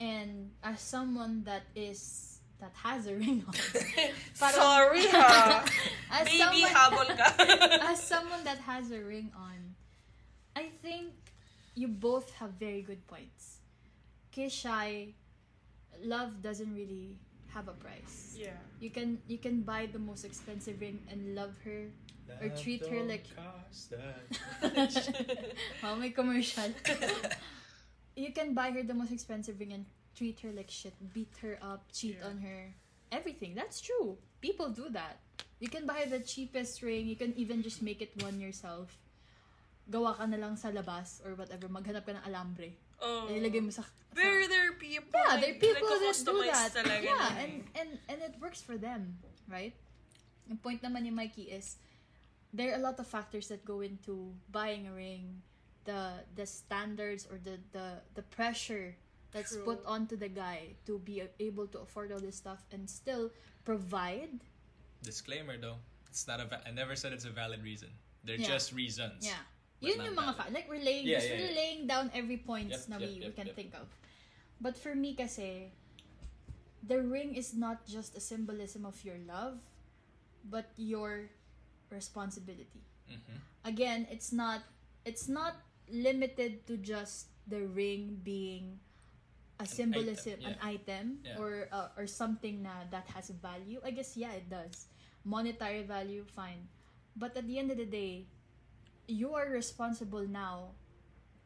A: And as someone that is, that has a ring on. Parang-
C: Sorry ha.
A: as
C: Baby,
A: someone,
C: habol ka.
A: as someone that has a ring on, I think you both have very good points. Kay Shy, love doesn't really have a price.
C: yeah.
A: You can you can buy the most expensive ring and love her Or treat her like- Oh, may commercial. you can buy her the most expensive ring and treat her like shit, beat her up, cheat
C: Yeah.
A: on her, everything. That's true. People do that. You can buy the cheapest ring. You can even just make it one yourself. Gawa ka na lang sa labas or whatever. Maghanap ka ng alambre.
C: Oh.
A: Ilagay mo sa...
C: There, there are people.
A: Yeah, there are people that do that.
C: Talaga
A: Yeah, and,
C: eh.
A: and, and it works for them, right? The point naman ni Mikey is, there are a lot of factors that go into buying a ring, the the standards or the the, the pressure that's
C: True.
A: put onto the guy to be able to afford all this stuff and still provide.
B: disclaimer though it's not a va- i never said it's a valid reason they're
A: Yeah.
B: just reasons
A: Yeah. Yun yung mga
B: valid.
A: fa- like we're laying
B: Yeah,
A: just
B: yeah,
A: really
B: yeah.
A: laying down every points
B: Yep,
A: na
B: yep,
A: we, we can
B: yep.
A: think of. But for me kasi the ring is not just a symbolism of your love but your responsibility.
B: Mhm.
A: Again, it's not it's not limited to just the ring being a symbolism,
B: item,
A: an item
B: Yeah.
A: or uh, or something na that has a value. I guess yeah, it does. Monetary value, fine. But at the end of the day, you are responsible now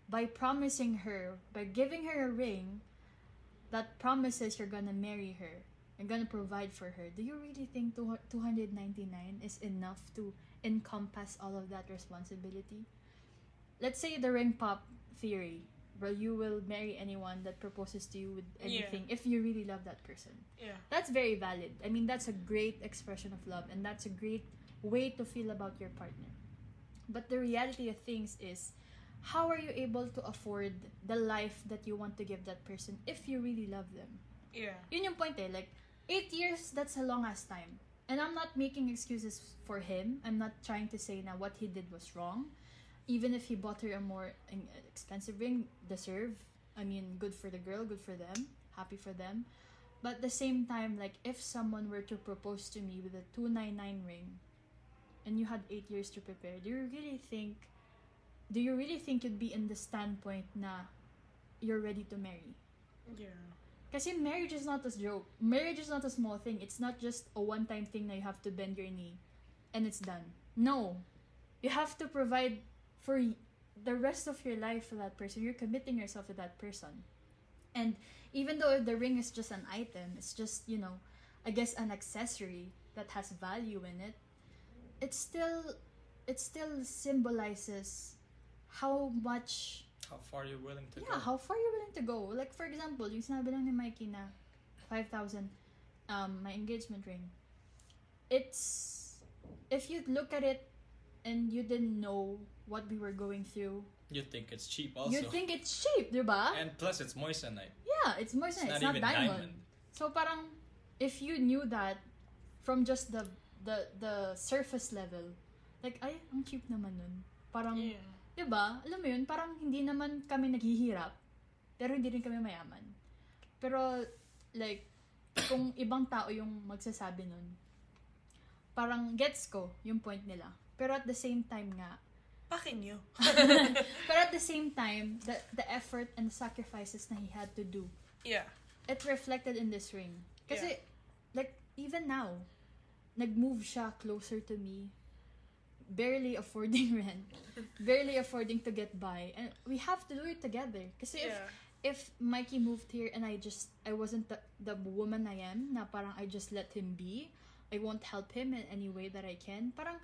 A: by promising her, by giving her a ring that promises you're gonna marry her, you're gonna provide for her. Do you really think two- 299 is enough to encompass all of that responsibility? let's say the ring pop theory, where you will marry anyone that proposes to you with
C: Yeah.
A: anything if you really love that person.
C: Yeah.
A: That's very valid. I mean, that's a great expression of love, and that's a great way to feel about your partner. But the reality of things is, how are you able to afford the life that you want to give that person if you really love them?
C: Yeah.
A: Yun yung point eh. Like, eight years, that's a long ass time. And I'm not making excuses for him. I'm not trying to say now what he did was wrong. Even if he bought her a more expensive ring, deserve. I mean, good for the girl, good for them, happy for them. But at the same time, like, if someone were to propose to me with a 299 ring, and you had eight years to prepare, do you really think, do you really think you'd be in the standpoint na you're ready to marry?
C: Yeah.
A: Kasi marriage is not a joke. Marriage is not a small thing. It's not just a one-time thing that you have to bend your knee and it's done. No. You have to provide for the rest of your life for that person. You're committing yourself to that person. And even though the ring is just an item, it's just, you know, I guess an accessory that has value in it, it still it still symbolizes how much
B: How far you're willing to
A: yeah,
B: go.
A: how far you're willing to go. Like, for example, yung sinabi lang ni Mikey na 5,000 um, my engagement ring. It's, if you look at it and you didn't know what we were going through,
B: You think it's cheap also.
A: you think it's cheap, di ba?
B: and plus it's moissanite.
A: Yeah, it's more
B: It's
A: it's,
B: not
A: not, diamond.
B: diamond.
A: So parang, if you knew that from just the the the surface level, like, ay, ang cheap naman nun. Parang,
C: Yeah.
A: 'Di ba? Alam mo 'yun, parang hindi naman kami naghihirap, pero hindi rin kami mayaman. Pero like kung ibang tao yung magsasabi nun, parang gets ko yung point nila. Pero at the same time nga,
C: Pakin nyo.
A: pero at the same time, the the effort and the sacrifices na he had to do,
C: Yeah.
A: it reflected in this ring. Kasi like even now, nag-move siya closer to me, barely affording rent, barely affording to get by, and we have to do it together. Kasi if
C: Yeah.
A: if Mikey moved here and I just I wasn't the, the woman I am, na parang I just let him be, I won't help him in any way that I can. Parang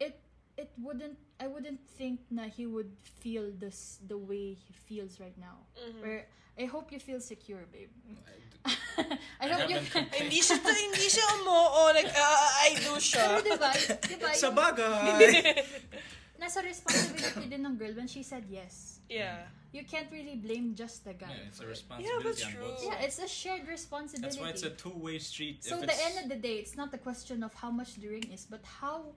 A: it it wouldn't I wouldn't think na he would feel this the way he feels right now.
C: Mhm.
A: Where I hope you feel secure, babe. I
B: I
A: hope you.
B: haven't complained.
C: hindi siya, hindi siya umoo. Like, uh, I do siya.
A: Pero diba, diba,
B: Sa
A: yung,
B: bagay!
A: nasa responsibility din ng girl when she said yes.
C: Yeah.
A: You can't really blame just the guy.
B: yeah, it's a
A: for it.
B: responsibility
C: that's
B: on
C: true.
A: Yeah, it's a shared responsibility.
B: That's why it's a two-way street.
A: So
B: if
A: the end of the day, it's not the question of how much the ring is, but how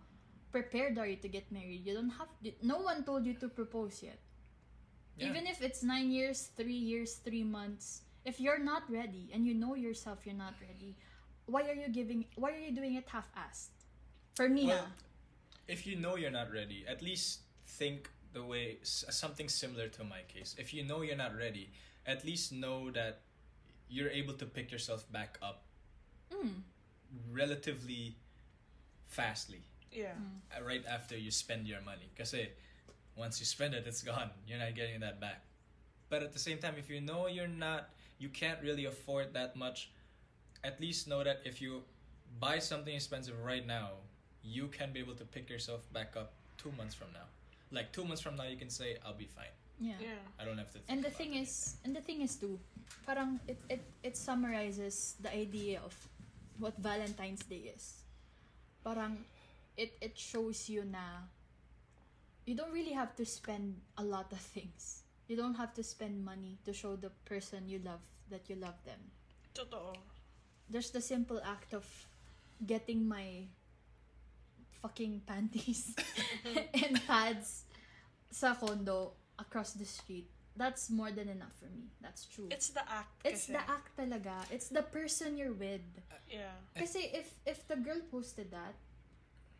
A: prepared are you to get married? You don't have. No one told you to propose yet.
B: Yeah.
A: Even if it's nine years, three years, three months, if you're not ready and you know yourself you're not ready, why are you giving? Why are you doing it half-assed? For me,
B: Well,
A: ah.
B: if you know you're not ready, at least think the way something similar to my case. If you know you're not ready, at least know that you're able to pick yourself back up
A: Mm.
B: relatively fastly
C: Yeah.
B: uh, right after you spend your money. Because once you spend it, it's gone. You're not getting that back. But at the same time, if you know you're not, you can't really afford that much, at least know that if you buy something expensive right now, you can be able to pick yourself back up two months from now. Like two months from now, you can say, "I'll be fine.
A: Yeah.
C: Yeah.
B: I don't have to." Think
A: And the
B: about
A: thing
B: anything."
A: is, and the thing is too, parang it, it, it summarizes the idea of what Valentine's Day is. Parang it, it shows you na you don't really have to spend a lot of things. You don't have to spend money to show the person you love that you love them.
C: Totoo.
A: There's the simple act of getting my fucking panties and pads sa condo across the street. That's more than enough for me. That's true.
C: It's the act
A: It's
C: kasi.
A: the act talaga. It's the person you're with.
C: Uh, yeah.
A: Kasi if if the girl posted that,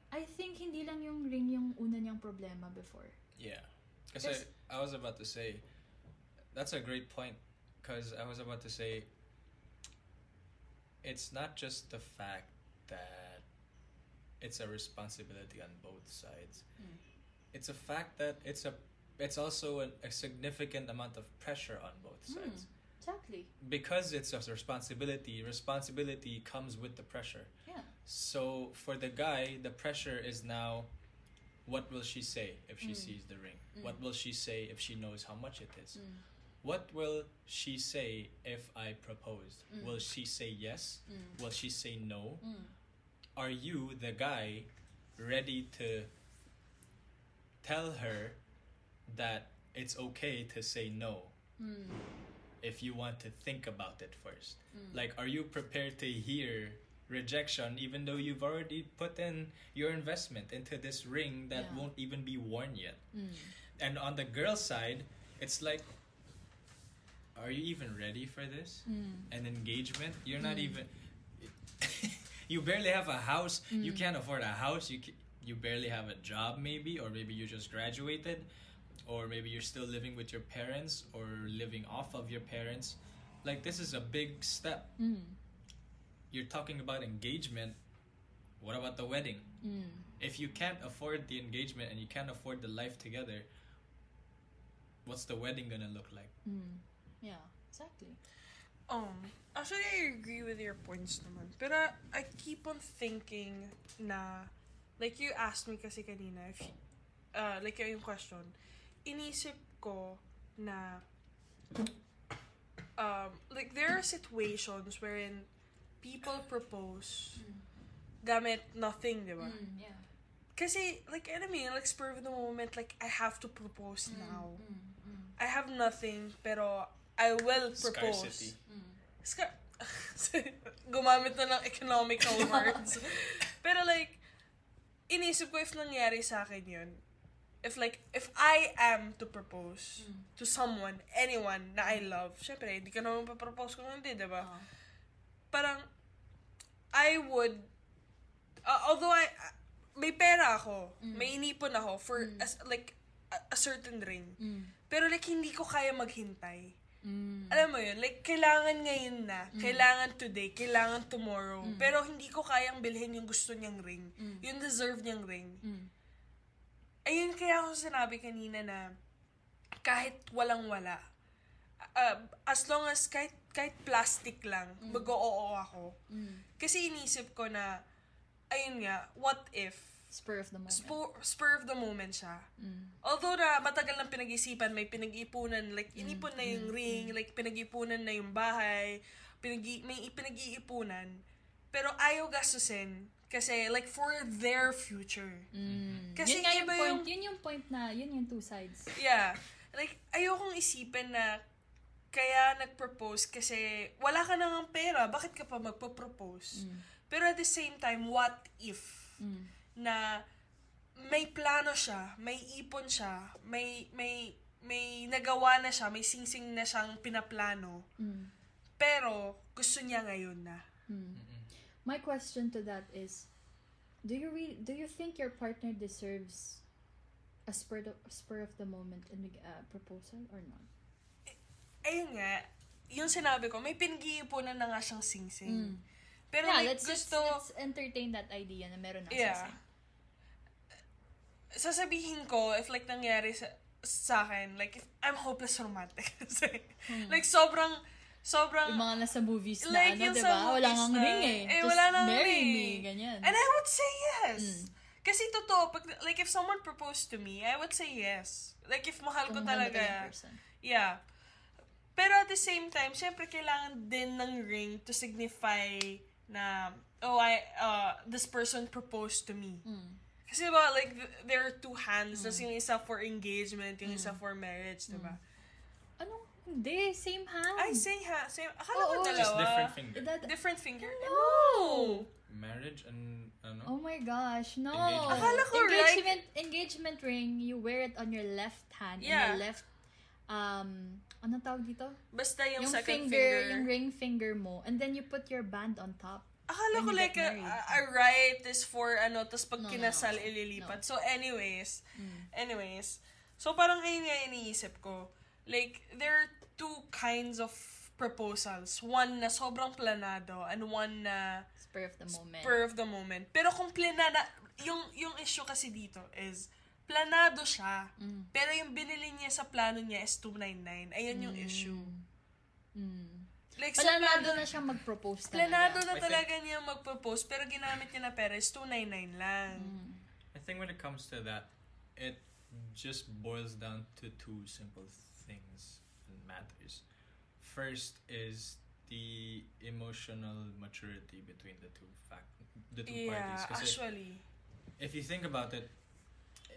A: I think hindi lang yung ring yung una niyang problema before.
B: Yeah. Because. I, I was about to say, that's a great point. Because I was about to say, it's not just the fact that it's a responsibility on both sides.
A: Mm.
B: It's a fact that it's a it's also a, a significant amount of pressure on both
A: Mm.
B: sides.
A: Exactly.
B: Because it's a responsibility, responsibility comes with the pressure.
A: Yeah.
B: So for the guy, the pressure is now what will she say if she mm. sees the ring? Mm. What will she say if she knows how much it is? Mm. What will she say if I proposed? Will she say yes? Will she say no? Are you the guy ready to tell her that it's okay to say no if you want to think about it first? Like, are you prepared to hear rejection even though you've already put in your investment into this ring that
A: Yeah.
B: won't even be worn yet?
A: Mm.
B: And on the girl side, it's like, are you even ready for this?
A: Mm.
B: An engagement? You're not
A: Mm.
B: even. you barely have a house. You
A: Mm.
B: can't afford a house. You you barely have a job, maybe, or maybe you just graduated, or maybe you're still living with your parents or living off of your parents. Like this is a big step.
A: Mm.
B: You're talking about engagement. What about the wedding?
A: Mm.
B: If you can't afford the engagement and you can't afford the life together, what's the wedding gonna look like?
A: Mm. Yeah, exactly.
C: Um, actually, I agree with your points naman. Pero I keep on thinking na, like you asked me kasi kanina, if, uh, like yung question, inisip ko na, um, like there are situations wherein people propose gamit nothing, di ba?
A: Mm, yeah.
C: Kasi, like, alam mo yun, like, spur of the moment, like, I have to propose now.
A: Mm, mm,
C: I have nothing, pero I will propose.
B: Scarcity.
A: mm.
C: Ska- Gumamit na ng economical words. Pero like, inisip ko if nangyari sa akin yun, if like, if I am to propose
A: Mm.
C: to someone, anyone na I love, syempre, hindi ka naman papropose kung hindi, di ba?
A: Ah.
C: Parang, I would, uh, although I, uh, may pera ako,
A: Mm.
C: may inipon ako for,
A: Mm.
C: as, like, a, a certain ring.
A: Mm.
C: Pero like, hindi ko kaya maghintay.
A: Mm.
C: Alam mo yun, like, kailangan ngayon na, kailangan today, kailangan tomorrow.
A: Mm.
C: Pero hindi ko kayang bilhin yung gusto niyang ring.
A: Mm.
C: Yung deserve niyang ring.
A: Mm.
C: Ayun kaya ako sinabi kanina na kahit walang-wala, uh, as long as kahit, kahit plastic lang, mag-oo ako.
A: Mm.
C: Kasi inisip ko na, ayun nga, what if,
A: Spur of the moment.
C: spur, spur of the moment siya.
A: Mm.
C: Although na matagal nang pinag-isipan, may pinag-iipunan, like inipon na yung
A: mm,
C: ring, like pinag-iipunan na yung bahay, pinag may pinag-iipunan, pero ayaw gastusin kasi like for their future.
A: Mm.
C: Kasi
A: yun nga yung
C: iba
A: point,
C: yung-
A: yun yung point na, yun yung two sides.
C: Yeah. Like, ayokong isipin na kaya nag-propose kasi wala ka nang pera, bakit ka pa magpo-propose?
A: Mm.
C: Pero at the same time, what if?
A: Mm.
C: na may plano siya, may ipon siya, may may may nagawa na siya, may singsing na siyang pinaplano.
A: Mm.
C: Pero gusto niya ngayon na.
A: Mm. My question to that is, do you re- do you think your partner deserves a spur of, spur of the moment and uh, proposal or not?
C: Ayun nga, yung sinabi ko, may pinag-iipunan na nga siyang singsing.
A: Mm.
C: Pero
A: yeah,
C: like,
A: let's
C: gusto,
A: let's entertain that idea na meron na
C: Yeah.
A: sisig.
C: sasabihin ko, if like nangyari sa, sa akin, like, if I'm hopeless romantic. Kasi, like, sobrang, sobrang,
A: Yung mga nasa movies na
C: Like,
A: ano,
C: yung
A: di
C: sa
A: ba? Wala
C: movies
A: ngang
C: na,
A: ring eh.
C: eh,
A: Just
C: wala nang
A: marry
C: ring.
A: me, ganyan.
C: And I would say yes.
A: Mm.
C: Kasi totoo, pag, like if someone proposed to me, I would say yes. Like if mahal ko talaga. Yeah. Pero at the same time, syempre kailangan din ng ring to signify na, oh, I, uh, this person proposed to me.
A: Mm.
C: Kasi ba, like, th- there are two hands. Tapos yung isa for engagement, yung isa for marriage, diba?
A: Ano? Hindi, same hand.
C: Ay, same hand. Same. Akala ko
A: Oo.
C: dalawa.
B: Just different finger.
A: That,
C: Different finger.
A: no!
B: Marriage and ano?
A: Oh my gosh, no.
B: Engagement.
C: Akala ko,
A: engagement, engagement ring, you wear it on your left hand.
C: Yeah.
A: And your left, um, anong tawag dito?
C: Basta yung,
A: Yung
C: second
A: finger,
C: finger.
A: yung ring finger mo. And then you put your band on top.
C: Akala ko like
A: get
C: a, a right is for ano, tapos pag
A: No, no,
C: kinasal,
A: no.
C: ililipat. So anyways,
A: Mm.
C: anyways, so parang ayun nga iniisip ko. Like, there are two kinds of proposals. One na sobrang planado and one na
A: Spur of the moment.
C: spur of the moment. Pero kung planada, yung, yung issue kasi dito is, planado siya.
A: Mm.
C: Pero yung binili niya sa plano niya is 299. Ayun yung issue.
A: Mm.
C: Like,
A: Planado
C: plano,
A: na siyang mag-propose talaga.
C: planado na
B: I think-
C: talaga niya mag-propose, pero ginamit niya na pera is 299 lang.
A: Mm.
B: I think when it comes to that, it just boils down to two simple things and matters. First is the emotional maturity between the two fact the two
C: Yeah,
B: parties. Kasi
C: actually.
B: if you think about it,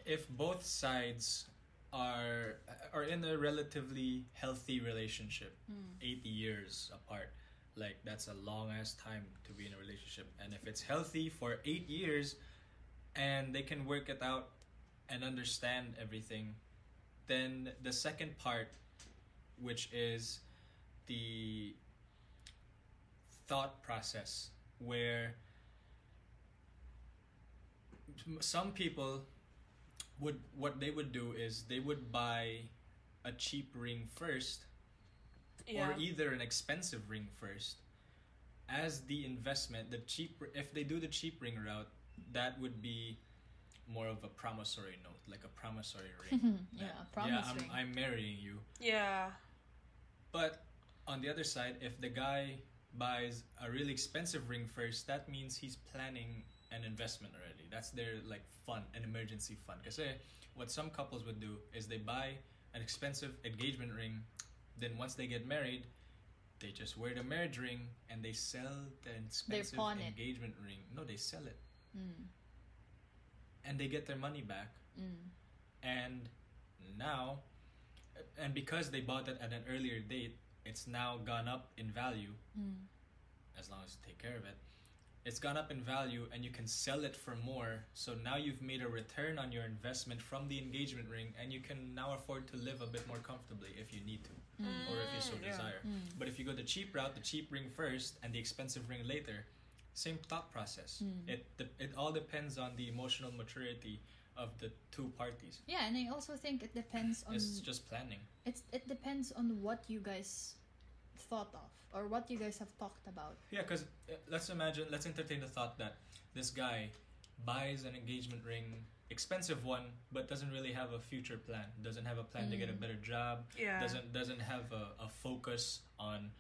B: if both sides are are in a relatively healthy relationship,
A: Mm.
B: eight years apart, like that's a long ass time to be in a relationship. And if it's healthy for eight years, and they can work it out and understand everything, then the second part, which is the thought process, where some people would what they would do is they would buy a cheap ring first
C: Yeah.
B: or either an expensive ring first as the investment the cheap if they do the cheap ring route that would be more of a promissory note like a promissory ring
A: yeah,
B: That,
A: promise
B: yeah I'm. I'm marrying you
C: yeah.
B: but on the other side if the guy buys a really expensive ring first that means he's planning an investment already. That's their like fund an emergency fund. Because what some couples would do is they buy an expensive engagement ring then once they get married they just wear the marriage ring and they sell the expensive
A: pawn it.
B: engagement ring. No they sell it.
A: Mm,
B: and they get their money back.
A: Mm,
B: and now and because they bought it at an earlier date it's now gone up in value
A: mm.
B: as long as you take care of it it's gone up in value and you can sell it for more so now you've made a return on your investment from the engagement ring and you can now afford to live a bit more comfortably if you need to or if you so
C: Mm, yeah.
B: desire
A: Mm.
B: but if you go the cheap route the cheap ring first and the expensive ring later same thought process
A: Mm.
B: it it all depends on the emotional maturity of the two parties
A: Yeah, and I also think it depends on
B: it's just planning
A: it's it depends on what you guys thought of or what you guys have talked about.
B: Yeah, because let's imagine, let's entertain the thought that this guy buys an engagement ring, expensive one, but doesn't really have a future plan. Doesn't have a plan to get a
A: Mm.
B: better job.
C: Yeah.
B: Doesn't doesn't have a, a focus on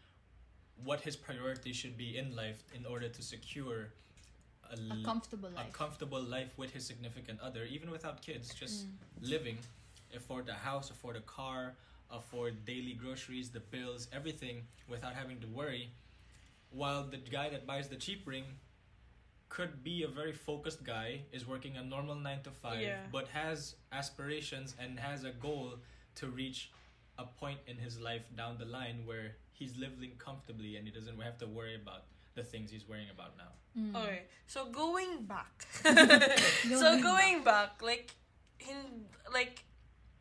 B: what his priority should be in life in order to secure a,
A: A
B: l-
A: comfortable life.
B: a comfortable life with his significant other, even without kids, just
A: Mm.
B: living, afford a house, afford a car, afford daily groceries, the bills, everything without having to worry. While the guy that buys the cheap ring could be a very focused guy, is working a normal nine to five,
C: Yeah.
B: but has aspirations and has a goal to reach a point in his life down the line where he's living comfortably and he doesn't have to worry about the things he's worrying about now.
A: Mm.
C: Okay, so going back. So going back, like, in like,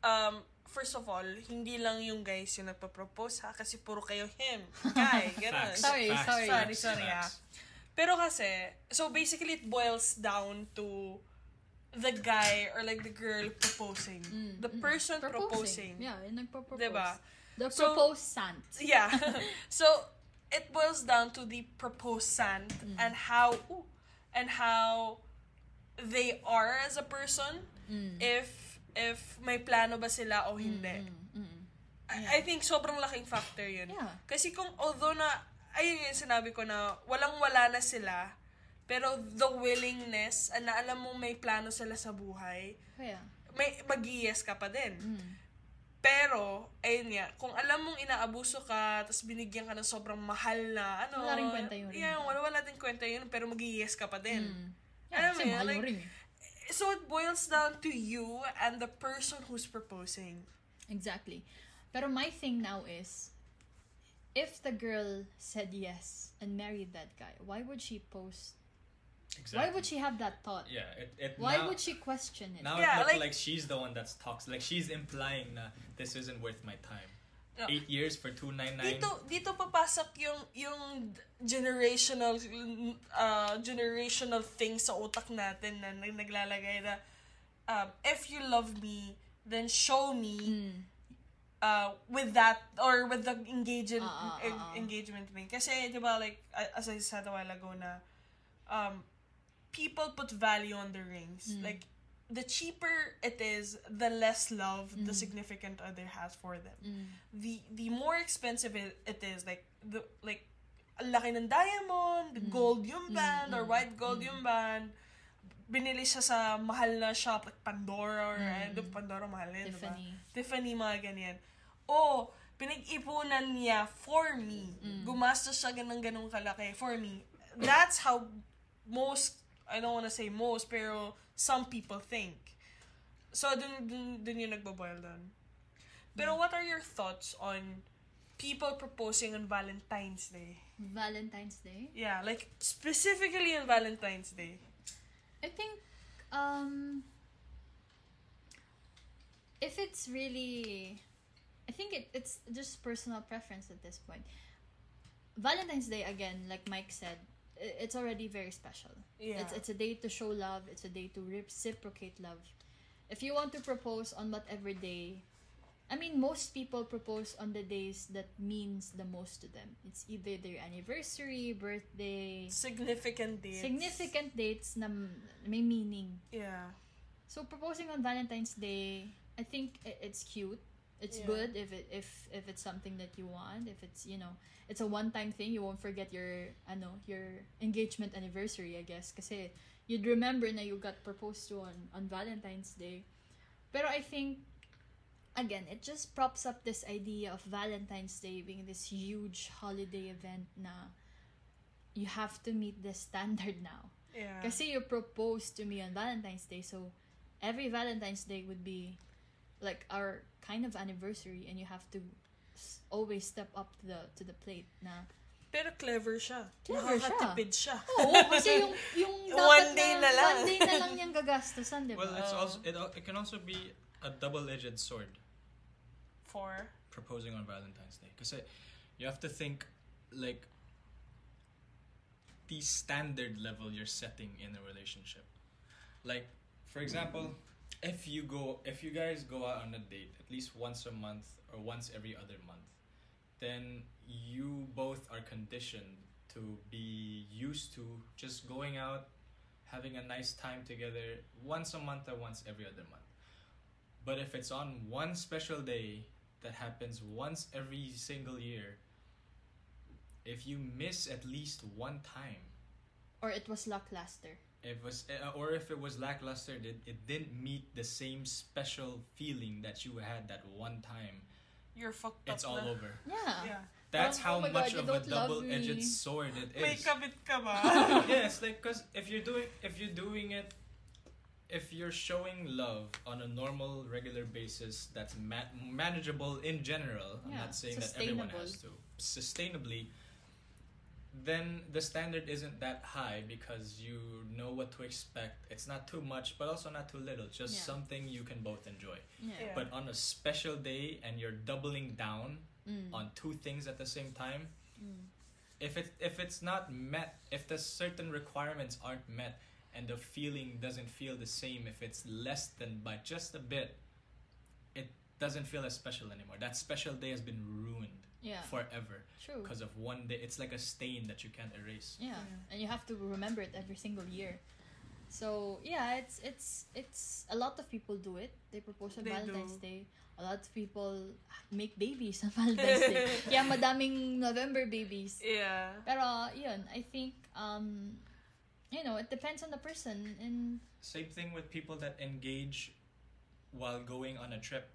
C: um, first of all, hindi lang yung guys yung nagpa-propose ha, kasi puro kayo him, guy, ganun.
B: Facts,
A: Sorry,
B: facts,
A: sorry.
C: Sorry, sorry,
B: facts.
C: Pero kasi, so basically it boils down to the guy or like the girl proposing.
A: Mm,
C: The
A: mm.
C: person proposing.
A: Yeah, yung nagpo-propose.
C: Diba?
A: The
C: So-
A: proposant.
C: Yeah. so it boils down to the proposant
A: Mm.
C: and how ooh, and how they are as a person
A: Mm.
C: if if may plano ba sila o hindi.
A: Mm, mm, mm.
C: I, I think sobrang laking factor yun.
A: Yeah.
C: Kasi kung although na ayun yung sinabi ko na walang-wala na sila pero the willingness and na alam mo may plano sila sa buhay,
A: Kaya.
C: may mag ka pa din.
A: Mm.
C: Pero, ayun nga, kung alam mong inaabuso ka, tapos binigyan ka ng sobrang mahal na, ano,
A: Wala ring kwenta yun rin.
C: Yeah, wala, wala din kwenta yun, pero mag ka pa din.
A: Mm.
C: Alam
A: Yeah,
C: mo
A: kasi
C: yun, like-
A: ring. eh.
C: So, it boils down to you and the person who's proposing.
A: Exactly. Pero my thing now is, if the girl said yes and married that guy, why would she post?
B: Exactly.
A: Why would she have that thought?
B: Yeah, it, it
A: Why
B: now,
A: would she question it?
B: now
C: Yeah,
B: it looks
C: like-
B: like, she's the one that's toxic. Like she's implying na this isn't worth my time.
C: No.
B: Eight years for two nine nine.
C: Dito, dito papasok yung, yung generational, uh, generational thing sa utak natin na nag- naglalagay na, um, if you love me, then show me
A: Mm.
C: uh, with that or with the engagement
A: ah,
C: en-
A: ah.
C: engagement ring. Kasi, di ba, like, as I said a while ago na, um, people put value on the rings.
A: Mm.
C: Like, the cheaper it is, the less love the significant other has for them.
A: Mm.
C: The the more expensive it, it is, like, the, like, laki ng diamond,
A: Mm.
C: gold yung band, or white gold yung band, binili siya sa mahal na shop like Pandora or
A: Mm.
C: ano, Pandora mahal yun, diba?
A: Tiffany.
C: Tiffany, mga ganyan. O, pinag-ipunan niya for me.
A: Mm.
C: Gumastos siya ganang ganong kalaki for me. That's how most, I don't wanna say most, pero some people think. So, dun, dun, dun yung nagbaboil doon. Pero what are your thoughts on people proposing on Valentine's Day?
A: Valentine's Day.
C: Yeah, like specifically on Valentine's Day.
A: I think um if it's really I think it, it's just personal preference at this point. Valentine's Day again, like Mike said, it's already very special.
C: Yeah.
A: It's it's a day to show love, it's a day to reciprocate love. If you want to propose on whatever day, I mean most people propose on the days that means the most to them. It's either their anniversary, birthday,
C: Significant dates.
A: significant dates na may meaning.
C: Yeah.
A: So proposing on Valentine's Day, I think it's cute. It's
C: Yeah.
A: good if it if if it's something that you want. If it's you know it's a one time thing, you won't forget your ano your engagement anniversary. I guess kasi you'd remember na you got proposed to on on Valentine's Day. Pero I think again it just props up this idea of Valentine's Day being this huge holiday event na you have to meet the standard now.
C: Yeah.
A: Kasi you proposed to me on Valentine's Day, so every Valentine's Day would be like our kind of anniversary, and you have to s- always step up to the to the plate. Na
C: Pero clever siya.
A: Clever siya.
C: Nakakatipid siya.
A: oo, kasi yung yung
C: One day
A: na,
C: na lang.
A: one day na lang niyang gagastusan, di ba?
B: Well, it's also it, it can also be a double-edged sword
C: For?
B: proposing on Valentine's Day because you have to think like the standard level you're setting in a relationship. Like, for example, if you go if you guys go out on a date at least once a month or once every other month, then you both are conditioned to be used to just going out, having a nice time together once a month or once every other month. But if it's on one special day that happens once every single year, if you miss at least one time,
A: Or it was lackluster.
B: It was uh, or if it was lackluster, it, it didn't meet the same special feeling that you had that one time.
C: You're fucked
B: It's
C: up
B: all
C: na.
B: over.
A: Yeah.
C: Yeah.
B: That's
A: Oh,
B: how
A: oh
B: much
A: God,
B: of a double-edged sword it is
C: May
B: is.
C: kabit ka ba?
B: yes, like because if you're doing if you're doing it, if you're showing love on a normal regular basis, that's ma- manageable in general. I'm
A: Yeah,
B: not saying that everyone
A: sustainable.
B: has to sustainably. Then the standard isn't that high because you know what to expect. It's not too much, but also not too little. Just
A: Yeah.
B: something you can both enjoy.
A: Yeah.
C: Yeah.
B: But on a special day and you're doubling down
A: Mm.
B: on two things at the same time,
A: Mm.
B: if it if it's not met if the certain requirements aren't met and the feeling doesn't feel the same if it's less than by just a bit it doesn't feel as special anymore that special day has been ruined
A: Yeah.
B: forever
A: True.
B: because of one day it's like a stain that you can't erase
A: Yeah.
C: Yeah.
A: and you have to remember it every single year. So yeah, it's it's it's a lot of people do it. They propose on
C: They
A: Valentine's
C: do.
A: Day. A lot of people make babies on Valentine's Day. Kaya madaming November babies.
C: yeah.
A: Pero yun, I think um you know, it depends on the person and
B: same thing with people that engage while going on a trip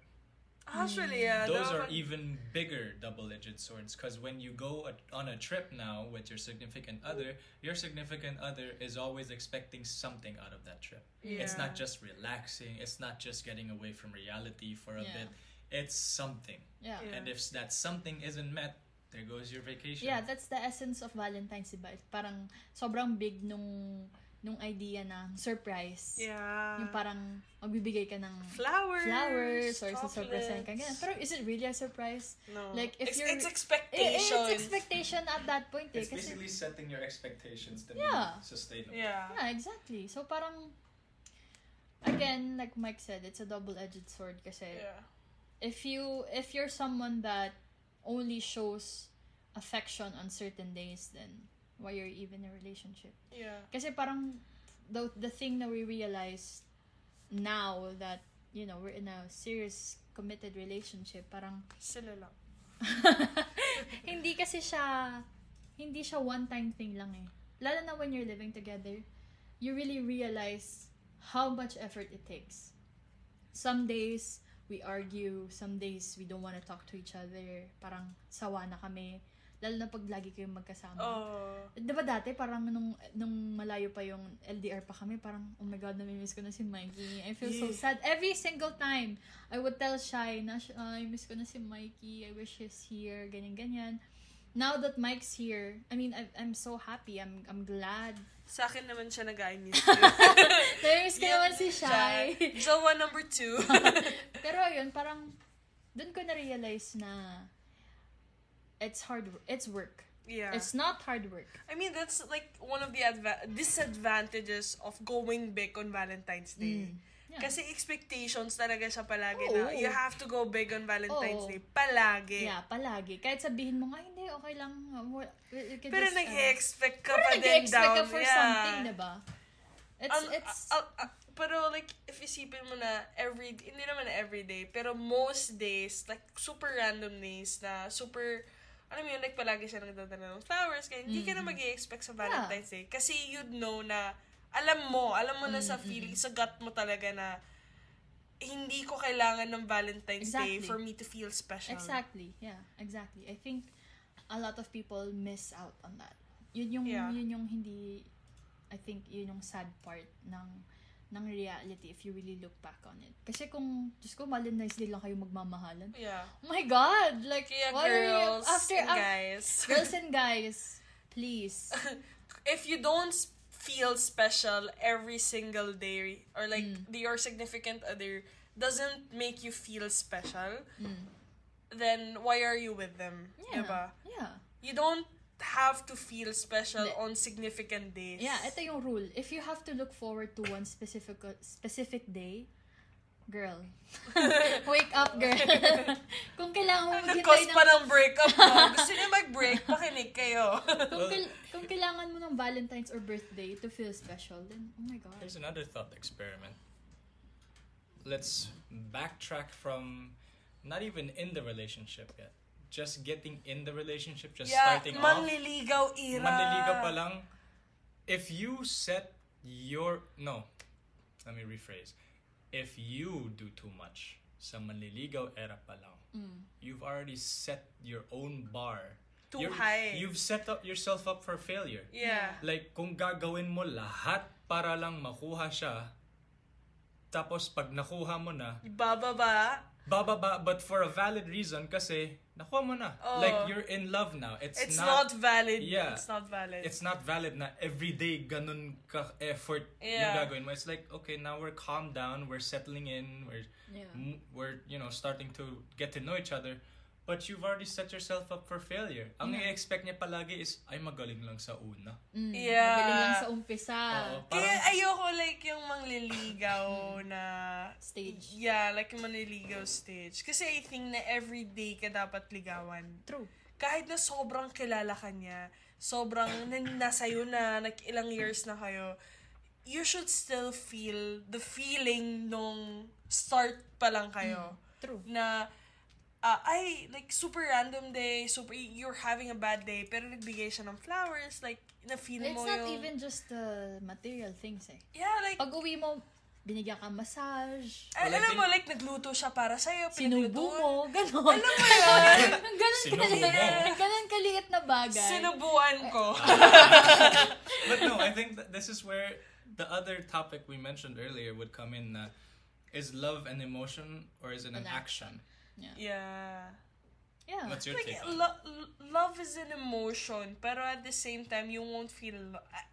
C: Actually, yeah. Hmm.
B: those are
C: dapat-
B: even bigger double-edged swords because when you go a- on a trip now with your significant other your significant other is always expecting something out of that trip
C: Yeah.
B: it's not just relaxing it's not just getting away from reality for a
A: Yeah.
B: bit it's something
A: yeah.
C: Yeah.
B: and if that something isn't met there goes your vacation
A: Yeah, that's the essence of Valentine's, diba? Parang sobrang big nung nung idea na surprise.
C: Yeah.
A: Yung parang magbibigay ka ng
C: flowers.
A: flowers or sasurpresahin ka. Ganyan.
C: chocolates.
A: Pero is it really a surprise?
C: no.
A: like, if
C: it's,
A: you're-
C: it's
A: Eh,
C: expectation.
A: It's expectation at that point eh.
B: it's
A: Kasi,
B: basically setting your expectations to
A: Yeah.
B: be sustainable
C: yeah.
A: yeah, exactly. So parang, again, like Mike said, it's a double-edged sword kasi
C: Yeah.
A: if you, if you're someone that only shows affection on certain days, then why you're even in a relationship?
C: Yeah.
A: Kasi parang the the thing that we realize now that you know we're in a serious committed relationship parang
C: Sila lang.
A: hindi kasi siya hindi siya one time thing lang eh lalo na when you're living together you really realize how much effort it takes. Some days we argue, some days we don't want to talk to each other. Parang sawa na kami. Lalo na pag lagi kayong magkasama.
C: Oh.
A: Di ba dati, parang nung, nung malayo pa yung LDR pa kami, parang, oh my God, namimiss ko na si Mikey. I feel so
C: Yeah.
A: sad. Every single time, I would tell Shai na, "Ah, I miss ko na si Mikey. I wish he's here. Ganyan, ganyan. Now that Mike's here, I mean, I, I'm so happy. I'm I'm glad.
C: Sa akin naman siya nag-I miss
A: Namimiss ko naman si Shai.
C: Jowa number two.
A: Pero yun, parang, dun ko na-realize na it's hard, it's work.
C: yeah.
A: It's not hard work.
C: I mean, that's like one of the adva- disadvantages of going big on Valentine's Day.
A: Mm. Yeah.
C: Kasi expectations talaga siya palagi
A: Oo.
C: na you have to go big on Valentine's
A: Oo.
C: Day. Palagi.
A: Yeah, palagi. Kahit sabihin mo nga, hindi, okay lang. uh,
C: Pero
A: just, uh,
C: nag-expect ka pa din down.
A: ka for
C: yeah.
A: something, diba? It's,
C: Ang-
A: it's,
C: a- a- pero like, if isipin mo na every, hindi naman every day, pero most days, like super random days na super, alam mo yun, like palagi siya nagdadala ng flowers, kaya hindi ka na mag expect sa Valentine's Day. Kasi you'd know na, alam mo, alam mo na sa feeling, sa gut mo talaga na, hindi ko kailangan ng Valentine's Day
A: Exactly.
C: for me to feel special.
A: exactly. Yeah, exactly. I think a lot of people miss out on that. Yun yung,
C: Yeah.
A: yun yung hindi, I think, yun yung sad part ng ng reality if you really look back on it. Kasi kung, Diyos ko, Valentine's Day lang kayo magmamahalan.
C: Yeah.
A: Oh my God! Like,
C: Kaya
A: why are you-
C: girls
A: after,
C: and
A: af-
C: guys.
A: girls and guys, please.
C: if you don't feel special every single day or like
A: Mm.
C: the, your significant other doesn't make you feel special
A: Mm.
C: then why are you with them
A: Yeah.
C: diba
A: Yeah.
C: you don't have to feel special on significant days
A: Yeah, ito yung rule. If you have to look forward to one specific specific day, girl, wake up, girl. Kung kailangan mo maghintay
C: nag-cause
A: ng...
C: pa ng breakup mo gusto niyo mag-break pakinig kayo
A: Kung, kail- kung kailangan mo ng Valentine's or birthday to feel special, then, oh my God.
B: There's another thought experiment. Let's backtrack from not even in the relationship yet. Just getting in the relationship, just
C: yeah
B: starting off.
C: manliligaw era
B: Manliligaw pa lang. If you set your... No. Let me rephrase. If you do too much sa manliligaw era pa lang,
A: Mm.
B: you've already set your own bar.
C: Too
B: You're-
C: high.
B: You've set up yourself up for failure.
C: yeah
B: Like, kung gagawin mo lahat para lang makuha siya, tapos pag nakuha mo na,
C: bababa
B: bababa, but for a valid reason kasi nakuha mo na.
C: Oh.
B: Like, you're in love now. It's,
C: it's not, valid
B: Yeah.
C: it's not valid
B: it's not valid na everyday ganun ka effort yung
C: Yeah.
B: gagawin mo. It's like, okay, now we're calm down, we're settling in, we're,
A: Yeah.
B: we're, you know, starting to get to know each other. But you've already set yourself up for failure. Ang
A: Yeah.
B: i-expect niya palagi is, ay, magaling lang sa una.
A: Mm,
C: Yeah.
A: Mabiling lang sa umpisa.
B: Oo,
C: Kaya ayoko like yung mangliligaw na
A: Stage.
C: Yeah, like yung manliligaw stage. Kasi I think na everyday ka dapat ligawan.
A: True.
C: Kahit na sobrang kilala ka niya, sobrang nasa'yo na, like ilang years na kayo, you should still feel the feeling nung start pa lang kayo.
A: True.
C: Na, ah, ay, like, super random day, super, you're having a bad day, pero nagbigay siya ng flowers, like, na-feel
A: It's
C: mo
A: not
C: yung...
A: even just the material things eh.
C: Yeah, like,
A: Pag uwi mo, binigyan ka massage,
C: Al-
B: Well,
C: alam mo, like, nagluto siya para sa'yo.
A: sinubo mo, gano'n.
C: Alam mo yun?
A: Ganon kaliit.
B: mo.
A: Ganon kaliit na bagay.
C: Sinubuan ko.
B: but no, I think that this is where the other topic we mentioned earlier would come in. na is love an emotion or is it an
A: An
B: action?
C: Yeah.
A: yeah.
B: What's your
C: Like,
B: take?
C: lo- lo- love is an emotion, pero at the same time, you won't feel... lo- ah,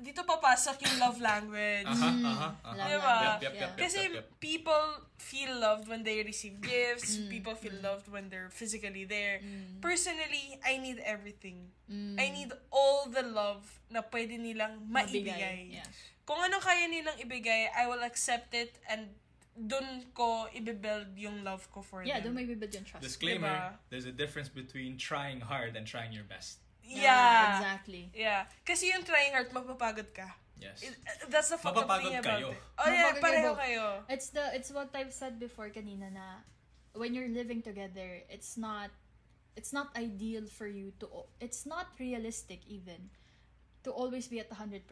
C: dito papasok yung love language.
B: Uh-huh, uh-huh, uh-huh.
A: Love
C: Diba?
A: language,
B: Yep, yep,
A: yeah.
B: yep, yep.
C: Kasi people feel loved when they receive gifts. People feel loved when they're physically there. Personally, I need everything.
A: Mm.
C: I need all the love na pwede nilang maibigay.
A: Yeah.
C: Kung ano kaya nilang ibigay, I will accept it and dun ko ibibuild yung love ko for
A: Yeah,
C: them.
A: doon may bibig yung trust.
B: Disclaimer:
C: Diba?
B: There's a difference between trying hard and trying your best.
C: Yeah.
A: Exactly.
C: Yeah. Kasi yung trying hard, mapapagod ka.
B: Yes.
C: It- uh, that's the fucked up thing about
B: kayo.
C: it. Oh yeah,
A: Mapapagod
C: pareho
A: kayo.
C: kayo.
A: It's the it's what I've said before kanina na when you're living together, it's not it's not ideal for you to it's not realistic even to always be at 100%.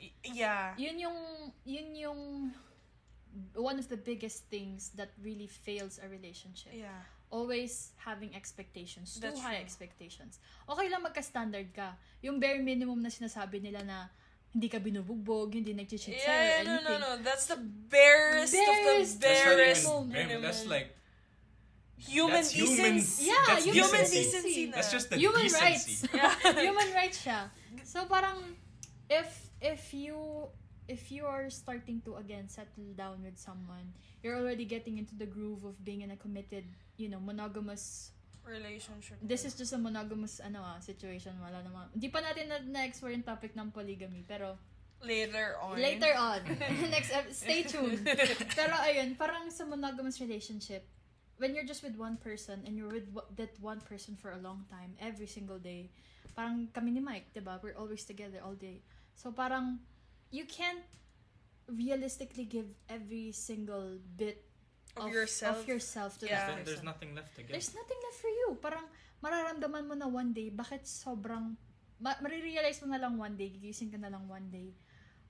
C: Y- yeah.
A: Yun yung, yun yung one of the biggest things that really fails a relationship.
C: Yeah.
A: Always having expectations. Too
C: That's
A: high
C: true.
A: expectations. Okay lang magka-standard ka. Yung bare minimum na sinasabi nila na hindi ka binubugbog, hindi nag-cheat sa'yo or
C: Yeah, no,
A: anything.
C: no, no. That's the barest,
A: Barest.
C: of the
B: That's not
C: barest
A: minimum.
B: even, minimum. That's like
C: human
B: that's human-
C: decency.
A: Yeah,
B: that's
A: human
B: decency.
C: decency na.
B: That's just the
A: Human
B: decency.
A: rights.
C: Yeah.
A: Human rights siya. So parang if if you if you are starting to again settle down with someone, you're already getting into the groove of being in a committed, you know, monogamous
C: Relationship.
A: this is just a monogamous ano ah, situation wala naman. Hindi pa natin na na-explore yung topic ng polygamy pero
C: later on.
A: later on next ep- stay tuned. pero ayun, parang sa monogamous relationship when you're just with one person and you're with that one person for a long time every single day parang kami ni Mike, 'di ba? We're always together all day. So parang you can't realistically give every single bit
C: Of yourself.
A: of yourself to
C: Yeah.
A: that
B: Then there's
A: person.
B: nothing left to give.
A: There's nothing left for you. Parang mararamdaman mo na one day, bakit sobrang, ma- marirealize mo na lang one day, gigising ka na lang one day,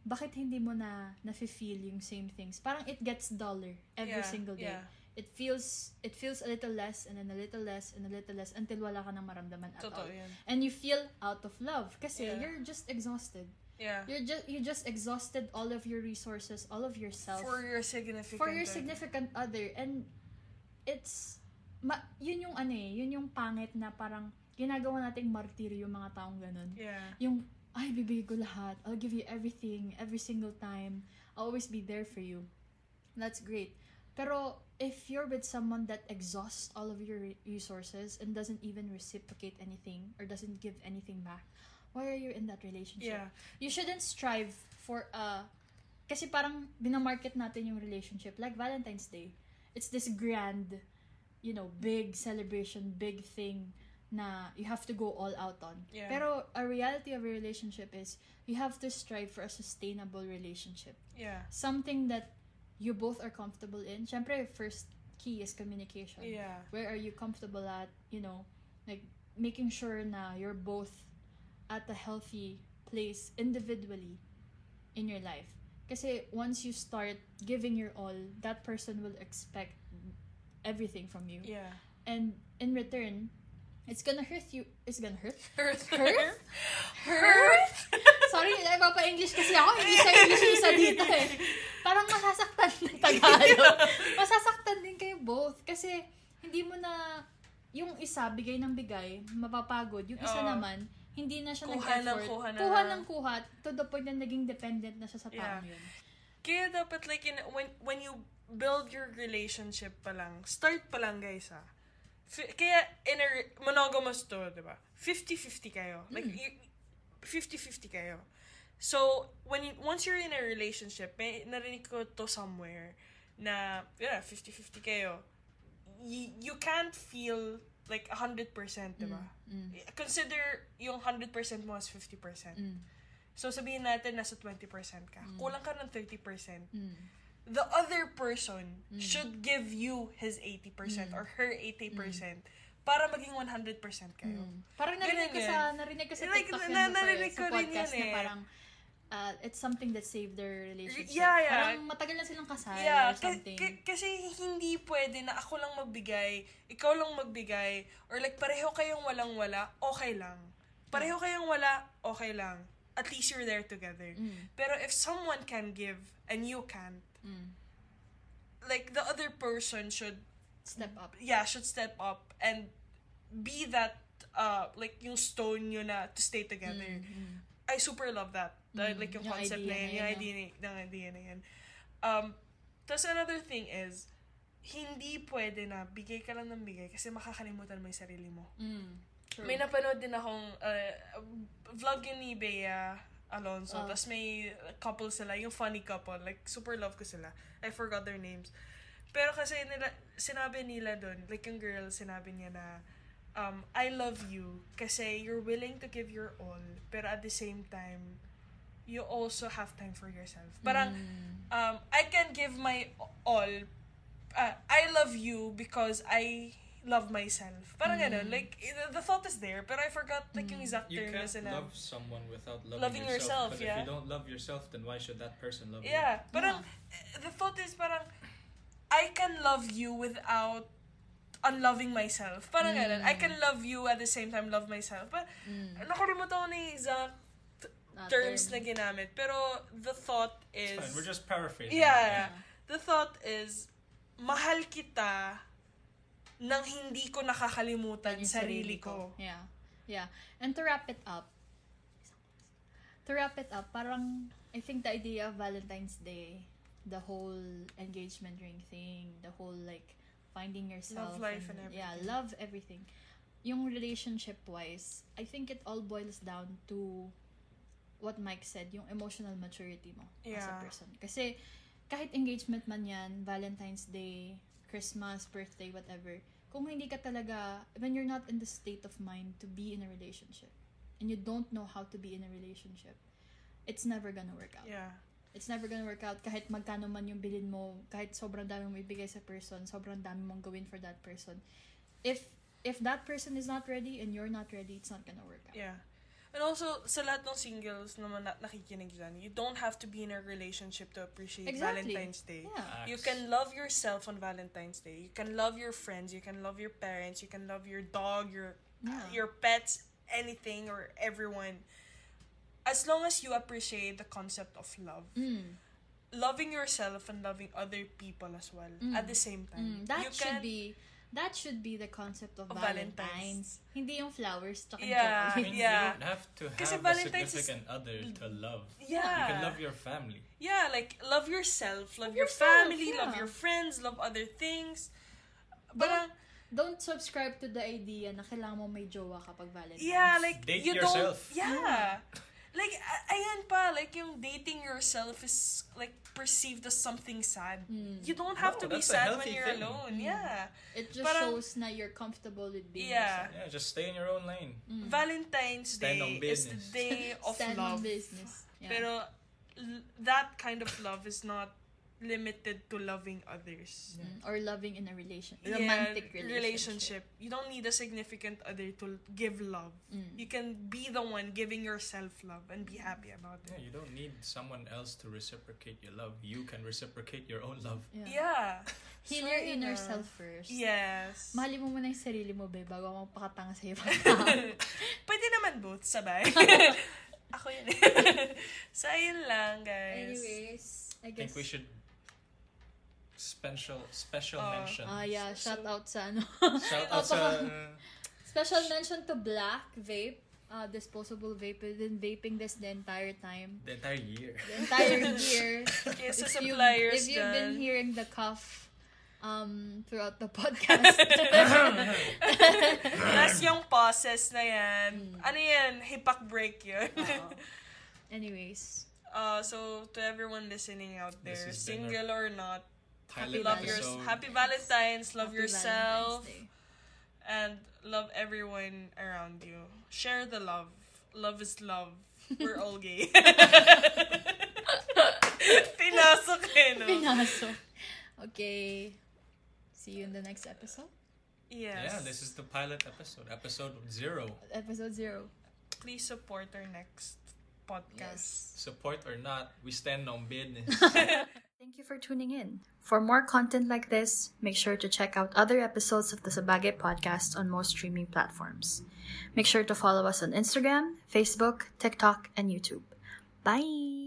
A: bakit hindi mo na na-feel yung same things? Parang it gets duller every
C: Yeah,
A: single day.
C: yeah.
A: It feels it feels a little less and then a little less and a little less until wala ka nang maramdaman at
C: Totoo
A: all.
C: yan.
A: And you feel out of love kasi
C: Yeah.
A: you're just exhausted.
C: Yeah.
A: You're just you just exhausted all of your resources, all of yourself
C: For your significant
A: for your
C: other.
A: significant other and it's ma, yun yung ano eh, yun yung pangit na parang ginagawa nating martiryo yung mga taong ganun.
C: Yeah.
A: Yung ay bibigay ko lahat. I'll give you everything every single time. I'll always be there for you. That's great. Pero if you're with someone that exhausts all of your re- resources and doesn't even reciprocate anything or doesn't give anything back, why are you in that relationship?
C: Yeah.
A: you shouldn't strive for a kasi parang binamarket natin yung relationship like Valentine's Day. It's this grand, you know, big celebration, big thing na you have to go all out on.
C: Yeah.
A: Pero a reality of a relationship is you have to strive for a sustainable relationship.
C: Yeah.
A: Something that you both are comfortable in. Siyempre, first key is communication
C: Yeah.
A: where are you comfortable at you know like making sure na you're both at a healthy place individually in your life. Kasi once you start giving your all that person will expect everything from you.
C: Yeah.
A: and in return it's gonna hurt you. It's gonna hurt?
C: Hurt.
A: Hurt? hurt? Sorry nagpapa-English kasi ako hindi sa English yung isa dito eh. Parang masasaktan ng Tagalog. Masasaktan din kayo both. Kasi hindi mo na yung isa bigay ng bigay mapapagod. Yung isa
C: Oo.
A: naman hindi na siya
C: Kuha ng
A: nag-effort
C: kuha na
A: kuha ng kuha to the point na naging dependent na siya sa taong
C: Yeah.
A: yun
C: Kaya dapat like in, when when you build your relationship pa lang, start pa lang guys ah. Fi- kaya in a re- monogamous to, 'di ba? 50-50 kayo. Like
A: Mm.
C: you- 50-50 kayo. So, when you, once you're in a relationship, may narinig ko to somewhere na yeah, 50-50 kayo. Y- you can't feel like 100%, 'di ba?
A: Mm,
C: Consider yung 100% mo as 50%.
A: mm,
C: So, sabihin natin nasa 20% ka.
A: Mm.
C: Kulang ka ng 30%.
A: mm,
C: The other person
A: Mm.
C: should give you his 80%
A: Mm.
C: or her 80% para maging 100% kayo.
A: mm. parang narinig ko
C: Ganun
A: sa narinig ko sa
C: Like,
A: TikTok
C: na-
A: yan before,
C: narinig
A: sa
C: ko rin
A: podcast
C: yun
A: na
C: eh.
A: parang uh, it's something that saved their relationship.
C: Yeah, yeah.
A: Parang matagal na silang kasal
C: Yeah,
A: or something.
C: ka- kasi hindi pwede na ako lang magbigay, ikaw lang magbigay, or like pareho kayong walang-wala, okay lang. Pareho kayong wala, okay lang. At least you're there together.
A: Mm,
C: Pero if someone can give and you can't,
A: mm.
C: like the other person should
A: Step up.
C: yeah, should step up and be that uh like yung stone yun na to stay together.
A: Mm, mm.
C: I super love that. The-
A: Mm,
C: like yung,
A: yung
C: concept na yun, yung
A: yun,
C: idea, na, yung idea na yun. Um, tas another thing is, hindi pwede na bigay ka lang ng bigay kasi makakalimutan mo yung sarili mo.
A: Mm. True.
C: May napanood din akong uh, vlog yun ni Bea Alonso.
A: Oh.
C: tas may couple sila, yung funny couple. Like, super love ko sila. I forgot their names. Pero kasi nila, sinabi nila doon, like yung girl, sinabi niya na, um, I love you kasi you're willing to give your all, pero at the same time, you also have time for yourself. Parang,
A: Mm.
C: um, I can give my all. Uh, I love you because I love myself. Parang ganun. Like, the, the thought is there, but I forgot like yung exact
B: You
C: term
B: can't
C: na
B: love someone without loving,
C: Loving yourself,
B: But
C: yeah.
B: if you don't love yourself, then why should that person love you?
C: Yeah, parang, eh, the thought is parang, I can love you without unloving myself. Parang ganun. I can love you at the same time love myself. But, nakalimutan ko na yung exact
A: Ah,
C: terms
A: term.
C: na ginamit. Pero, the thought is...
B: It's fine. We're just paraphrasing.
C: Yeah. The thought is, mahal kita nang hindi ko nakakalimutan
A: Yung
C: sarili ko.
A: Yeah. Yeah. And to wrap it up, to wrap it up, parang, I think the idea of Valentine's Day, the whole engagement ring thing, the whole like finding yourself.
C: Love life and
A: Yeah,
C: everything.
A: love everything. Yung relationship-wise, I think it all boils down to what Mike said, yung emotional maturity mo as a
C: Yeah.
A: person. Kasi, kahit engagement man yan, Valentine's Day, Christmas, birthday, whatever, kung hindi ka talaga, when you're not in the state of mind to be in a relationship, and you don't know how to be in a relationship, it's never gonna work out.
C: Yeah.
A: It's never gonna work out kahit magkano man yung bilin mo, kahit sobrang dami mo ibigay sa person, sobrang dami mong gawin for that person. If if that person is not ready and you're not ready, it's not gonna work out.
C: Yeah. And also, sa lahat ng singles naman na nakikinig dyan, you don't have to be in a relationship to appreciate
A: Exactly.
C: Valentine's Day.
A: Yeah.
C: You can love yourself on Valentine's Day. You can love your friends. You can love your parents. You can love your dog, your
A: Yeah.
C: your pets, anything or everyone. As long as you appreciate the concept of love,
A: Mm.
C: loving yourself and loving other people as well
A: Mm.
C: at the same time.
A: Mm, that
C: you
A: should
C: can,
A: be that should be the concept of,
C: Of
A: Valentine's.
C: Valentine's.
A: Hindi yung flowers tsaka
C: Yeah.
B: I
A: chocolate.
B: mean,
C: Yeah.
B: you don't have to
C: Kasi
B: have a
C: Valentine's is-
B: significant other to love.
C: Yeah.
B: You can love your family.
C: Yeah, like love yourself, love,
A: Love
C: your
A: yourself,
C: family, love
A: yeah.
C: your friends, love other things.
A: Don't,
C: Parang
A: don't subscribe to the idea na kailangan mo may jowa kapag Valentine's.
C: yeah, like
B: Date
C: you
B: yourself.
C: don't yeah. Like ayan pa, like yung dating yourself is like perceived as something sad.
A: Mm.
C: You don't have to
B: No,
C: be
B: that's a
C: sad when you're
B: thing.
C: alone.
A: Mm.
C: Yeah.
A: It just
C: Parang-
A: shows na you're comfortable with being
C: Yeah.
A: yourself.
B: Yeah, just stay in your own lane.
A: Mm.
C: Valentine's
B: Stand
C: Day is the day of
A: Stand
C: love.
A: on business. Yeah.
C: Pero l- that kind of love is not limited to loving others.
A: Mm, or loving in a relation,
C: Yeah,
A: romantic relationship.
C: relationship. You don't need a significant other to give love.
A: Mm.
C: You can be the one giving yourself love and be happy about
B: Yeah,
C: it.
B: you don't need someone else to reciprocate your love. You can reciprocate your own love.
A: Yeah.
C: Yeah.
A: Heal
C: So,
A: your inner self first.
C: Yes.
A: Mahalin mo muna yung sarili mo, babe, bago ako magpakatanga sa ibang tao.
C: Pwede naman both, sabay. Ako yun so, ayun lang, guys.
A: Anyways, I
B: I
A: guess...
B: think we should special special
C: Oh.
B: mention.
A: Ah, yeah.
C: So-
A: Shout out sa ano.
B: Shout out sa
A: Special mention to Black Vape. Uh, disposable vape. We've been vaping this the entire time.
B: the entire year.
A: The entire year.
C: Kaya sa
A: if, you, if you've been hearing the cough um, throughout the podcast,
C: Tapos yung pauses na yan.
A: Hmm.
C: Ano yan? Hipak break yun.
A: anyways,
C: Uh, so, to everyone listening out there,
B: This has
C: single or not,
B: Pilot
C: love your, happy Valentine's, love
A: happy
C: yourself,
A: Valentine's
C: and love everyone around you. Share the love. Love is love. We're all gay. Pinasok eh, no?
A: Pinasok. Okay. See you in the next episode.
C: Yes.
B: Yeah, this is the pilot episode, episode zero.
A: Episode zero.
C: Please support our next podcast.
B: Support or not, we stand on business.
A: Thank you for tuning in. For more content like this, make sure to check out other episodes of the Sabagay podcast on most streaming platforms. Make sure to follow us on Instagram, Facebook, TikTok, and YouTube. Bye!